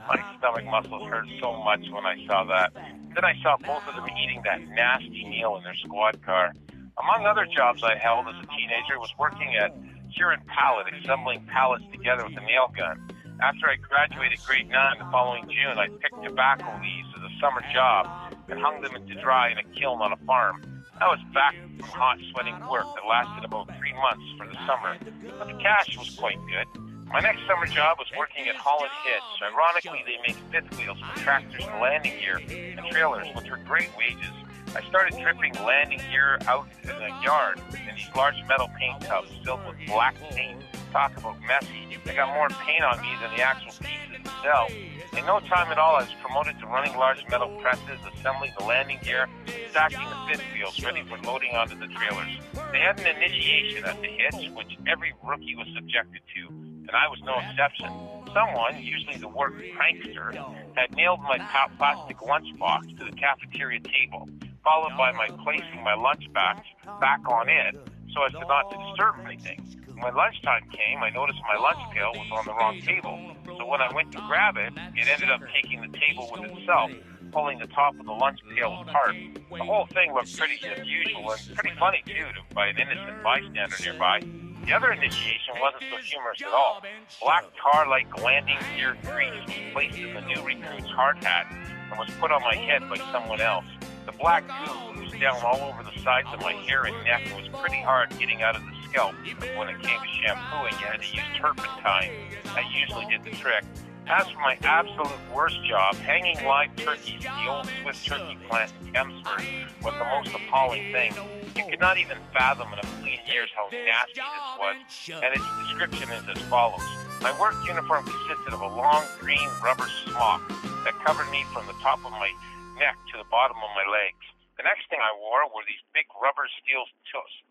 my stomach muscles hurt so much when I saw that. Then I saw both of them eating that nasty meal in their squad car. Among other jobs I held as a teenager was working at Huron Pallet, assembling pallets together with a nail gun. After I graduated grade 9 the following June, I picked tobacco leaves as a summer job and hung them to dry in a kiln on a farm. I was back from hot sweating work that lasted about three months for the summer, but the cash was quite good. My next summer job was working at Holland Hitch. Ironically, they make fifth wheels for tractors and landing gear and trailers, which were great wages. I started dripping landing gear out in the yard in these large metal paint tubs filled with black paint. Talk about messy. I got more paint on me than the actual pieces themselves. In no time at all, I was promoted to running large metal presses, assembling the landing gear, stacking the fifth wheels ready for loading onto the trailers. They had an initiation at the hitch, which every rookie was subjected to, and I was no exception. Someone, usually the work prankster, had nailed my plastic lunchbox to the cafeteria table, followed by my placing my lunch back, back on it so as to not disturb anything. When lunchtime came, I noticed my lunch pail was on the wrong table. So when I went to grab it, it ended up taking the table with itself, pulling the top of the lunch pail apart. The whole thing looked pretty unusual and pretty funny too to, by an innocent bystander nearby. The other initiation wasn't so humorous at all. Black tar-like landing gear grease was placed in the new recruit's hard hat and was put on my head by someone else. The black goo oozed down all over the sides of my hair and neck and was pretty hard getting out of the scalp. Even when it came to shampooing, you had to use turpentine. That usually did the trick. As for my absolute worst job, hanging live turkeys at the old Swiss turkey plant in Chelmsford was the most appalling thing. You could not even fathom in a million years how nasty this was, and its description is as follows. My work uniform consisted of a long green rubber smock that covered me from the top of my neck to the bottom of my legs. The next thing I wore were these big rubber steel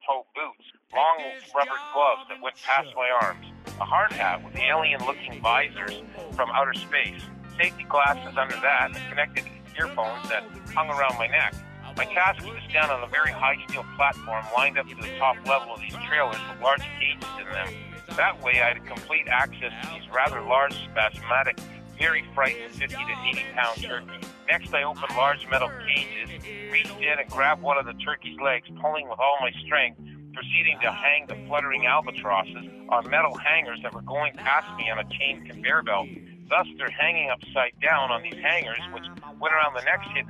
toe boots, long rubber gloves that went past my arms, a hard hat with alien-looking visors from outer space, safety glasses under that, and connected earphones that hung around my neck. My task was to stand on a very high steel platform lined up to the top level of these trailers with large cages in them. That way I had complete access to these rather large, spasmodic, very frightened 50 to 80 pound turkeys. Next, I opened large metal cages, reached in and grabbed one of the turkey's legs, pulling with all my strength, proceeding to hang the fluttering albatrosses on metal hangers that were going past me on a chain conveyor belt. Thus, they're hanging upside down on these hangers, which went around the next hit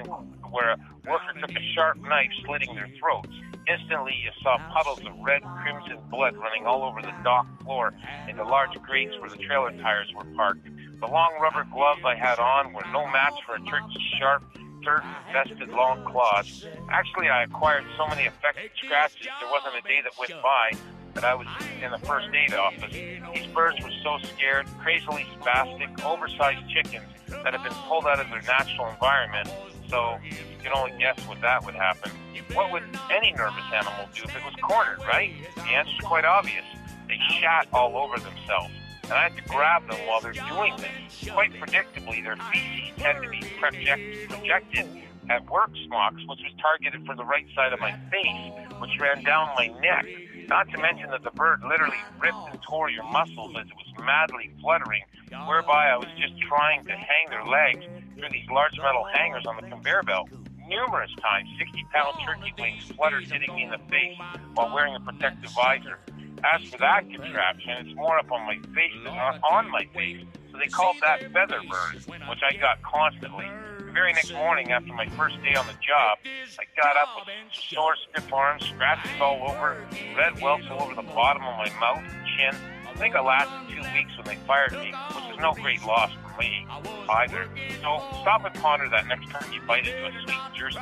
where a worker took a sharp knife, slitting their throats. Instantly, you saw puddles of red crimson blood running all over the dock floor into large grates where the trailer tires were parked. The long rubber gloves I had on were no match for a turkey's sharp, dirt-infested long claws. Actually, I acquired so many affected scratches, there wasn't a day that went by that I was in the first aid office. These birds were so scared, crazily spastic, oversized chickens that had been pulled out of their natural environment. So you can only guess what that would happen. What would any nervous animal do if it was cornered, right? The answer's quite obvious. They shat all over themselves and I had to grab them while they're doing this. Quite predictably, their feces tend to be project, projected at work smocks, which was targeted for the right side of my face, which ran down my neck. Not to mention that the bird literally ripped and tore your muscles as it was madly fluttering, whereby I was just trying to hang their legs through these large metal hangers on the conveyor belt. Numerous times, 60 pound turkey wings fluttered hitting me in the face while wearing a protective visor. As for that contraption, it's more up on my face than on my face. So they called that feather burn, which I got constantly. The very next morning after my first day on the job, I got up with sore, stiff arms, scratches all over, red welts all over the bottom of my mouth and chin. I think I lasted two weeks when they fired me, which was no great loss for me either. So stop and ponder that next time you bite into a sweet, juicy,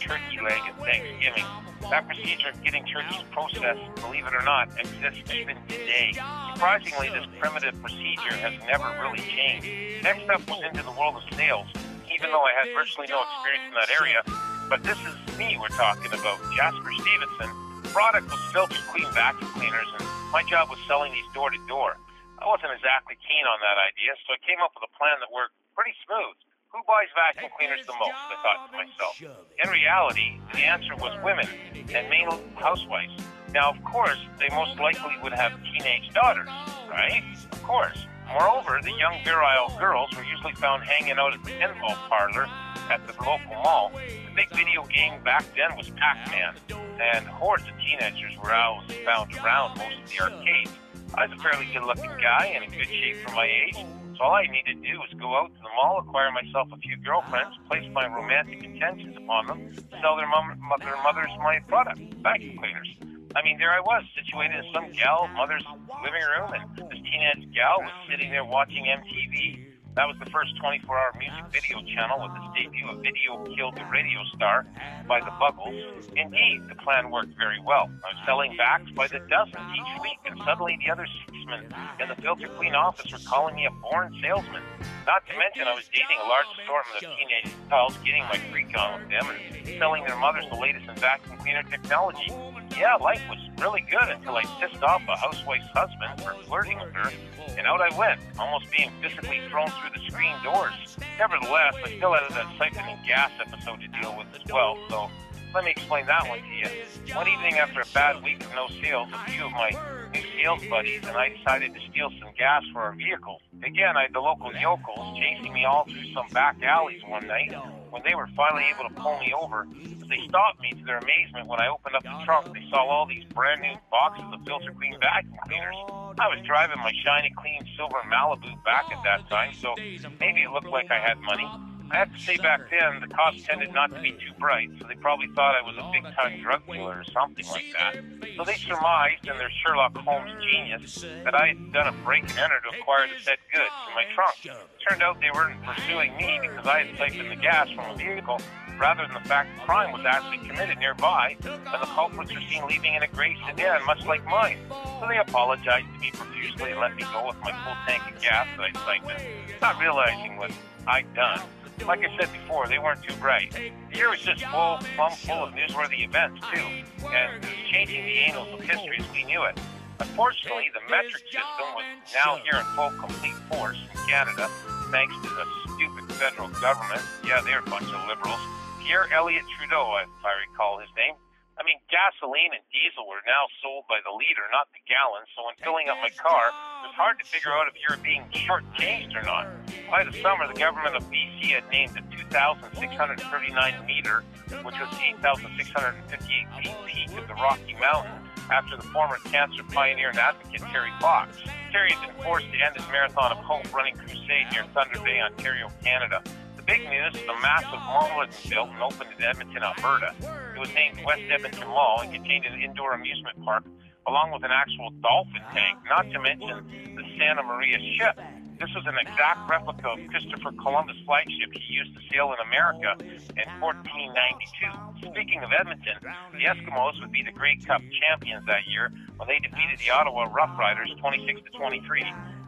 turkey leg at Thanksgiving. That procedure of getting turkeys processed, believe it or not, exists even today. Surprisingly, this primitive procedure has never really changed. Next up was into the world of sales, even though I had virtually no experience in that area. But this is me we're talking about, Jasper Stevenson. The product was filter clean vacuum cleaners, and my job was selling these door to door. I wasn't exactly keen on that idea, so I came up with a plan that worked pretty smooth. Who buys vacuum cleaners the most? I thought to myself. In reality, the answer was women, and mainly housewives. Now, of course, they most likely would have teenage daughters, right? Of course. Moreover, the young virile girls were usually found hanging out at the pinball parlor at the local mall. The big video game back then was Pac-Man, and hordes of teenagers were always found around most of the arcades. I was a fairly good-looking guy and in good shape for my age, so all I needed to do was go out to the mall, acquire myself a few girlfriends, place my romantic intentions upon them, sell their, mom, their mothers my product, vacuum cleaners. I mean, there I was, situated in some gal mother's living room, and this teenage gal was sitting there watching MTV. That was the first 24-hour music video channel with its debut of Video Killed the Radio Star by the Buggles. Indeed, the plan worked very well. I was selling backs by the dozen each week, and suddenly the other salesmen in the Filter Clean office were calling me a born salesman. Not to mention, I was dating a large assortment of teenage pals, getting my freak on with them, and selling their mothers the latest in vacuum cleaner technology. Yeah, life was really good until I pissed off a housewife's husband for flirting with her, and out I went, almost being physically thrown through the screen doors. Nevertheless, I still had that siphoning gas episode to deal with as well, so let me explain that one to you. One evening after a bad week of no sales, a few of my new sales buddies and I decided to steal some gas for our vehicle. Again, I had the local yokels chasing me all through some back alleys one night. When they were finally able to pull me over, they stopped me to their amazement when I opened up the trunk. They saw all these brand new boxes of filter clean vacuum cleaners. I was driving my shiny, clean silver Malibu back at that time, so maybe it looked like I had money. I have to say back then, the cops tended not to be too bright, so they probably thought I was a big-time drug dealer or something like that. So they surmised, in their Sherlock Holmes genius, that I had done a break and enter to acquire the said goods in my trunk. Turned out they weren't pursuing me because I had siphoned the gas from a vehicle, rather than the fact the crime was actually committed nearby, and the culprits were seen leaving in a gray sedan, much like mine. So they apologized to me profusely and let me go with my full tank of gas that I'd siphoned, not realizing what I'd done. Like I said before, they weren't too bright. The year was just full, plumb full of newsworthy events, too, and it was changing the annals of history as we knew it. Unfortunately, the metric system was now here in full complete force in Canada, thanks to the stupid federal government. Yeah, they're a bunch of liberals. Pierre Elliott Trudeau, if I recall his name. I mean, gasoline and diesel are now sold by the liter, not the gallon, so when filling up my car, it was hard to figure out if you were being shortchanged or not. By the summer, the government of BC had named the 2,639 meter, which was 8,658 feet peak of the Rocky Mountain, after the former cancer pioneer and advocate Terry Fox. Terry had been forced to end his Marathon of Hope running crusade near Thunder Bay, Ontario, Canada. Big news is a massive mall been built and opened in Edmonton, Alberta. It was named West Edmonton Mall and contained an indoor amusement park along with an actual dolphin tank, not to mention the Santa Maria ship. This was an exact replica of Christopher Columbus' flagship he used to sail in America in 1492. Speaking of Edmonton, the Eskimos would be the Grey Cup champions that year when they defeated the Ottawa Rough Riders 26 to 23.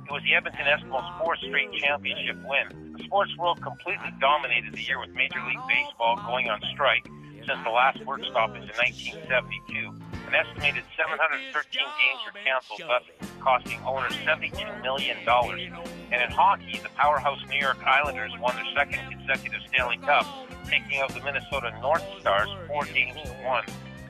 It was the Edmonton Eskimos' fourth straight championship win. The sports world completely dominated the year with Major League Baseball going on strike since the last work stoppage in 1972. An estimated 713 games were canceled, thus costing owners $72 million. And in hockey, the powerhouse New York Islanders won their second consecutive Stanley Cup, taking out the Minnesota North Stars four games to one.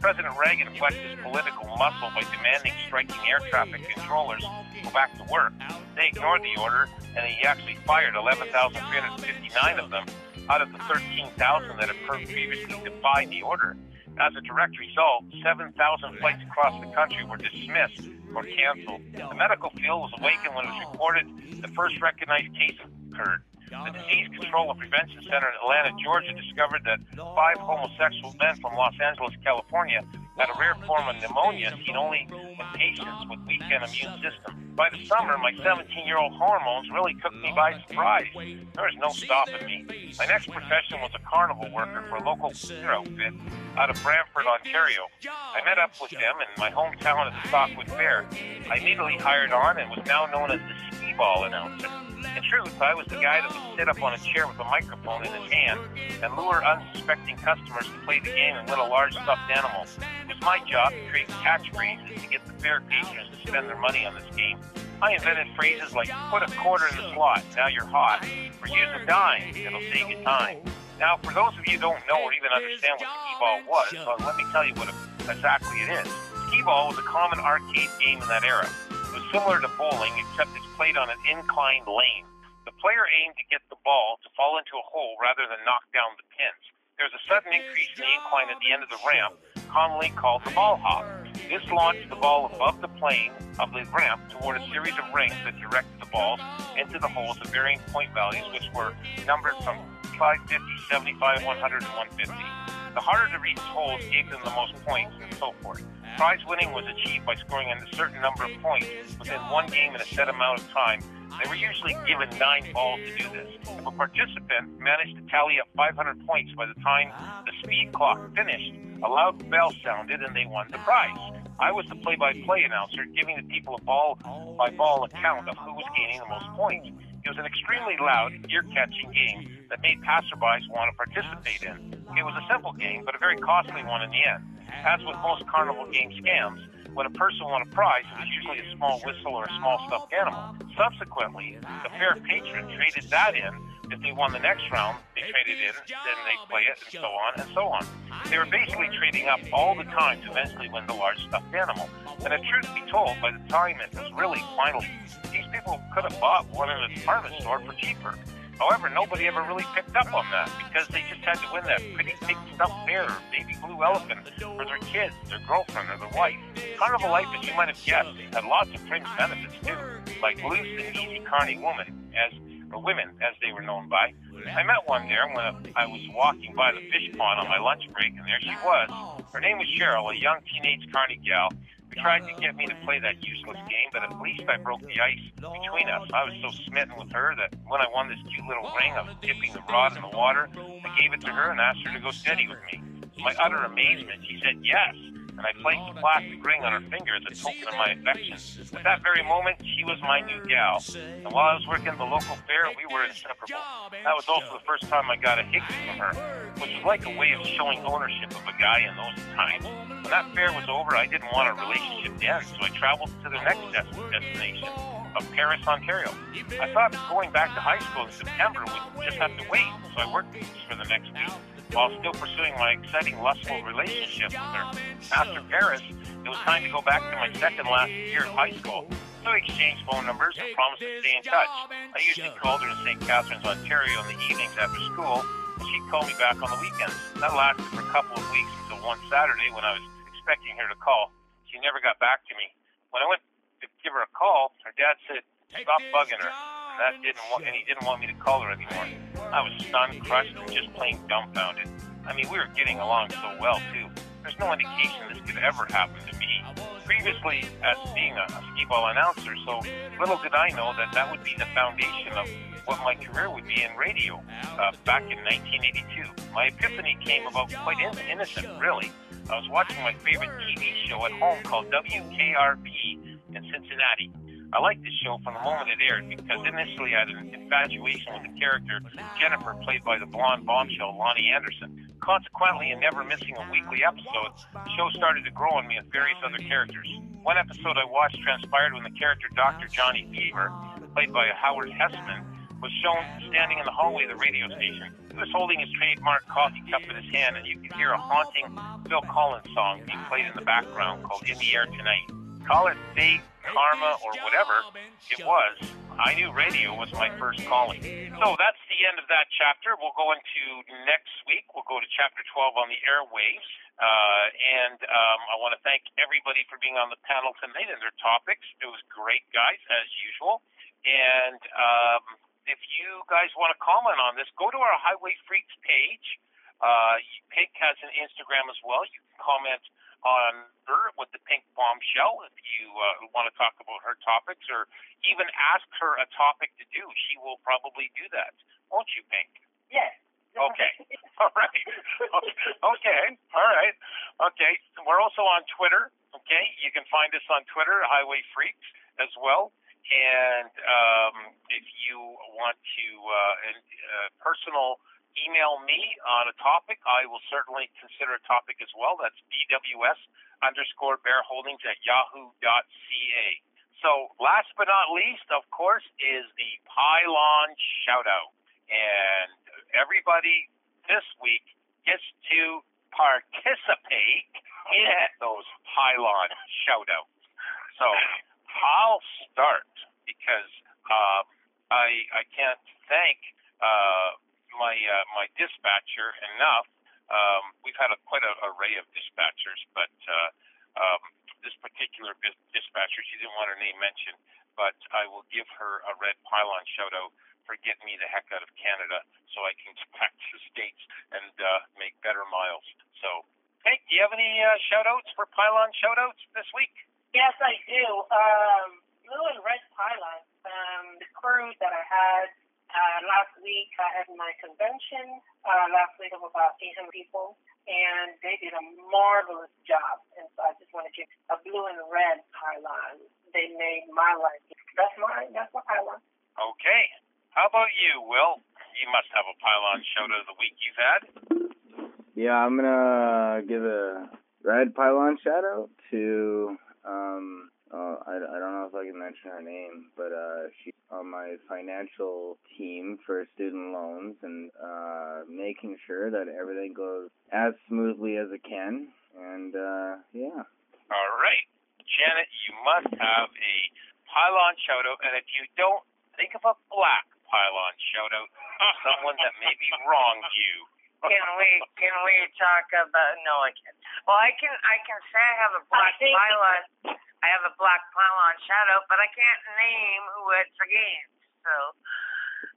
President Reagan flexed his political muscle by demanding striking air traffic controllers go back to work. They ignored the order, and he actually fired 11,359 of them out of the 13,000 that had previously defied the order. As a direct result, 7,000 flights across the country were dismissed or canceled. The medical field was awakened when it was reported the first recognized case occurred. The Disease Control and Prevention Center in Atlanta, Georgia discovered that five homosexual men from Los Angeles, California had a rare form of pneumonia seen only in patients with weakened immune system. By the summer, my 17-year-old hormones really took me by surprise. There was no stopping me. My next profession was a carnival worker for a local beer outfit out of Brantford, Ontario. I met up with them in my hometown at the Stockwood Fair. I immediately hired on and was now known as the skee ball announcer. In truth, I was the guy that would sit up on a chair with a microphone in his hand and lure unsuspecting customers to play the game and win a large stuffed animal. It was my job to create catchphrases to get the fair patrons to spend their money on this game. I invented phrases like put a quarter in the slot, now you're hot, or use a dime, it'll save you time. Now, for those of you who don't know or even understand what skee ball was, uh, let me tell you what exactly it is. Skee ball was a common arcade game in that era. Similar to bowling, except it's played on an inclined lane. The player aimed to get the ball to fall into a hole rather than knock down the pins. There's a sudden increase in the incline at the end of the ramp, commonly called the ball hop. This launched the ball above the plane of the ramp toward a series of rings that directed the balls into the holes of varying point values, which were numbered from 550, 75, 100, and 150. The harder to reach holes gave them the most points, and so forth. Prize winning was achieved by scoring a certain number of points within one game in a set amount of time. They were usually given nine balls to do this. If a participant managed to tally up 500 points by the time the speed clock finished, a loud bell sounded and they won the prize. I was the play-by-play announcer, giving the people a ball-by-ball account of who was gaining the most points. It was an extremely loud, ear-catching game that made passerbys want to participate in. It was a simple game, but a very costly one in the end. As with most carnival game scams, when a person won a prize, it was usually a small whistle or a small stuffed animal. Subsequently, the fair patron traded that in. If they won the next round, they traded in, then they play it, and so on and so on. They were basically trading up all the time to eventually win the large stuffed animal. And the truth be told, by the time it was really finally, these people could have bought one in a department store for cheaper. However, nobody ever really picked up on that because they just had to win that pretty big stuffed bear or baby blue elephant for their kids, their girlfriend, or their wife. Carnival life, as you might have guessed, had lots of fringe benefits too, like loose and easy carny woman, as or women, as they were known by. I met one there when I was walking by the fish pond on my lunch break, and there she was. Her name was Cheryl, a young teenage carny gal who tried to get me to play that useless game, but at least I broke the ice between us. I was so smitten with her that when I won this cute little ring of dipping the rod in the water, I gave it to her and asked her to go steady with me. To my utter amazement, she said yes, and I placed the plastic ring on her finger as a token of my affection. At that very moment, she was my new gal, and while I was working at the local fair, we were inseparable. That was also the first time I got a hickey from her, which was like a way of showing ownership of a guy in those times. When that fair was over, I didn't want a relationship to end, so I traveled to the next des- destination of Paris, Ontario. I thought going back to high school in September would just have to wait, so I worked for the next week while still pursuing my exciting lustful relationship with her. After Paris, it was time to go back to my second last year of high school. So we exchanged phone numbers and promised to stay in touch. I usually called her in St. Catharines, Ontario in the evenings after school, and she'd call me back on the weekends. That lasted for a couple of weeks until one Saturday when I was expecting her to call. She never got back to me. When I went to give her a call, her dad said, "Stop bugging her." That didn't want, and he didn't want me to call her anymore. I was stunned, crushed, and just plain dumbfounded. I mean, we were getting along so well too. There's no indication this could ever happen to me. Previously, as being a, a skee ball announcer, so little did I know that that would be the foundation of what my career would be in radio uh, back in 1982. My epiphany came about quite in- innocent, really. I was watching my favorite TV show at home called WKRP in Cincinnati. I liked this show from the moment it aired because initially I had an infatuation with the character Jennifer, played by the blonde bombshell Loni Anderson. Consequently, in never missing a weekly episode, the show started to grow on me with various other characters. One episode I watched transpired when the character Dr. Johnny Fever, played by Howard Hesseman, was shown standing in the hallway of the radio station. He was holding his trademark coffee cup in his hand, and you could hear a haunting Phil Collins song being played in the background called In the Air Tonight. Call it fate, karma, or whatever it was. I knew radio was my first calling. So that's the end of that chapter. We'll go into next week. We'll go to chapter 12 on the airwaves. Uh, and um, I want to thank everybody for being on the panel tonight and their topics. It was great, guys, as usual. And um, if you guys want to comment on this, go to our HiWay Freeks page. Uh, Pink has an Instagram as well. You can comment on her with the pink bombshell if you uh, want to talk about her topics or even ask her a topic to do. She will probably do that, won't you, Pink? Yes. Okay. All right. Okay. All right. Okay. We're also on Twitter. Okay. You can find us on Twitter, HiWay Freeks, as well. And um, if you want to uh, and, uh, personal email me on a topic, I will certainly consider a topic as well. That's BWS underscore bear holdings at yahoo.ca. So last but not least, of course, is the pylon shout out. And everybody this week gets to participate in those pylon shout outs. So I'll start because uh, I I can't thank uh, my uh, my dispatcher enough. Um, we've had a, quite an array of dispatchers, but uh, um, this particular dispatcher, she didn't want her name mentioned, but I will give her a red pylon shout out for getting me the heck out of Canada so I can get back to the States and uh, make better miles. So Pink, do you have any uh, shout outs for Pylon shout outs this week? Yes, I do. Um, and red pylon. Um, the crew that I had uh, last week, I had my convention uh, last week of about 800 people, and they did a marvelous job. And so I just want to give a blue and red pylon. They made my life. That's my that's my pylon. Okay. How about you, Will? You must have a Pylon shout out of the week you've had. Yeah, I'm gonna give a red pylon shout out to um uh, I, I don't know if I can mention her name, but uh she's on my financial team for student loans and uh making sure that everything goes as smoothly as it can. And uh yeah. All right. Janet, you must have a Pylon shout out, and if you don't, think of a black Pylon shout out. Someone that maybe wronged you. Can we can we talk about no I can't. Well I can I can say I have a black I think- pylon I have a black pylon shadow, but I can't name who it's against. So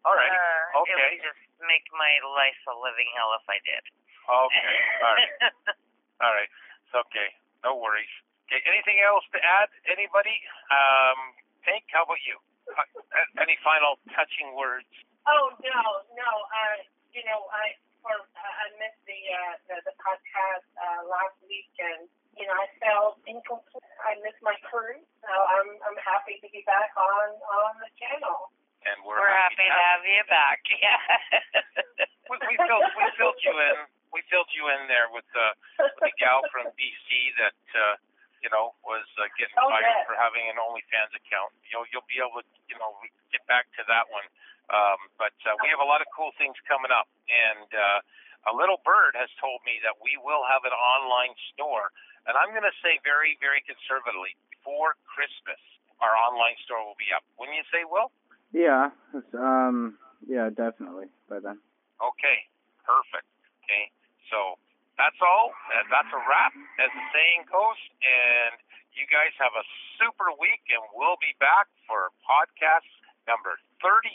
All right. uh, it Okay. would just make my life a living hell if I did. Okay. All right. All right. It's okay. No worries. Okay. Anything else to add? Anybody? Um, Pink, how about you? Uh, any final touching words? Oh no, no. Uh, you know, I for I missed the uh, the, the podcast uh, last week, and you know, I felt incomplete. I missed my crew, so I'm I'm happy to be back on on the channel. And we're, We're happy to have you back. we, we filled we filled you in. We filled you in there with the with the gal from BC that uh, you know was uh, getting Oh, fired yeah. for having an OnlyFans account. You'll you'll be able to you know get back to that one. Um, but uh, we have a lot of cool things coming up, and uh, a little bird has told me that we will have an online store, and I'm going to say very very conservatively before Christmas, our online store will be up. Wouldn't you say, Will? Yeah. it's, um yeah, definitely by then. Okay, perfect. Okay, so that's all. That's a wrap, as the saying goes. And you guys have a super week, and we'll be back for podcast number 36.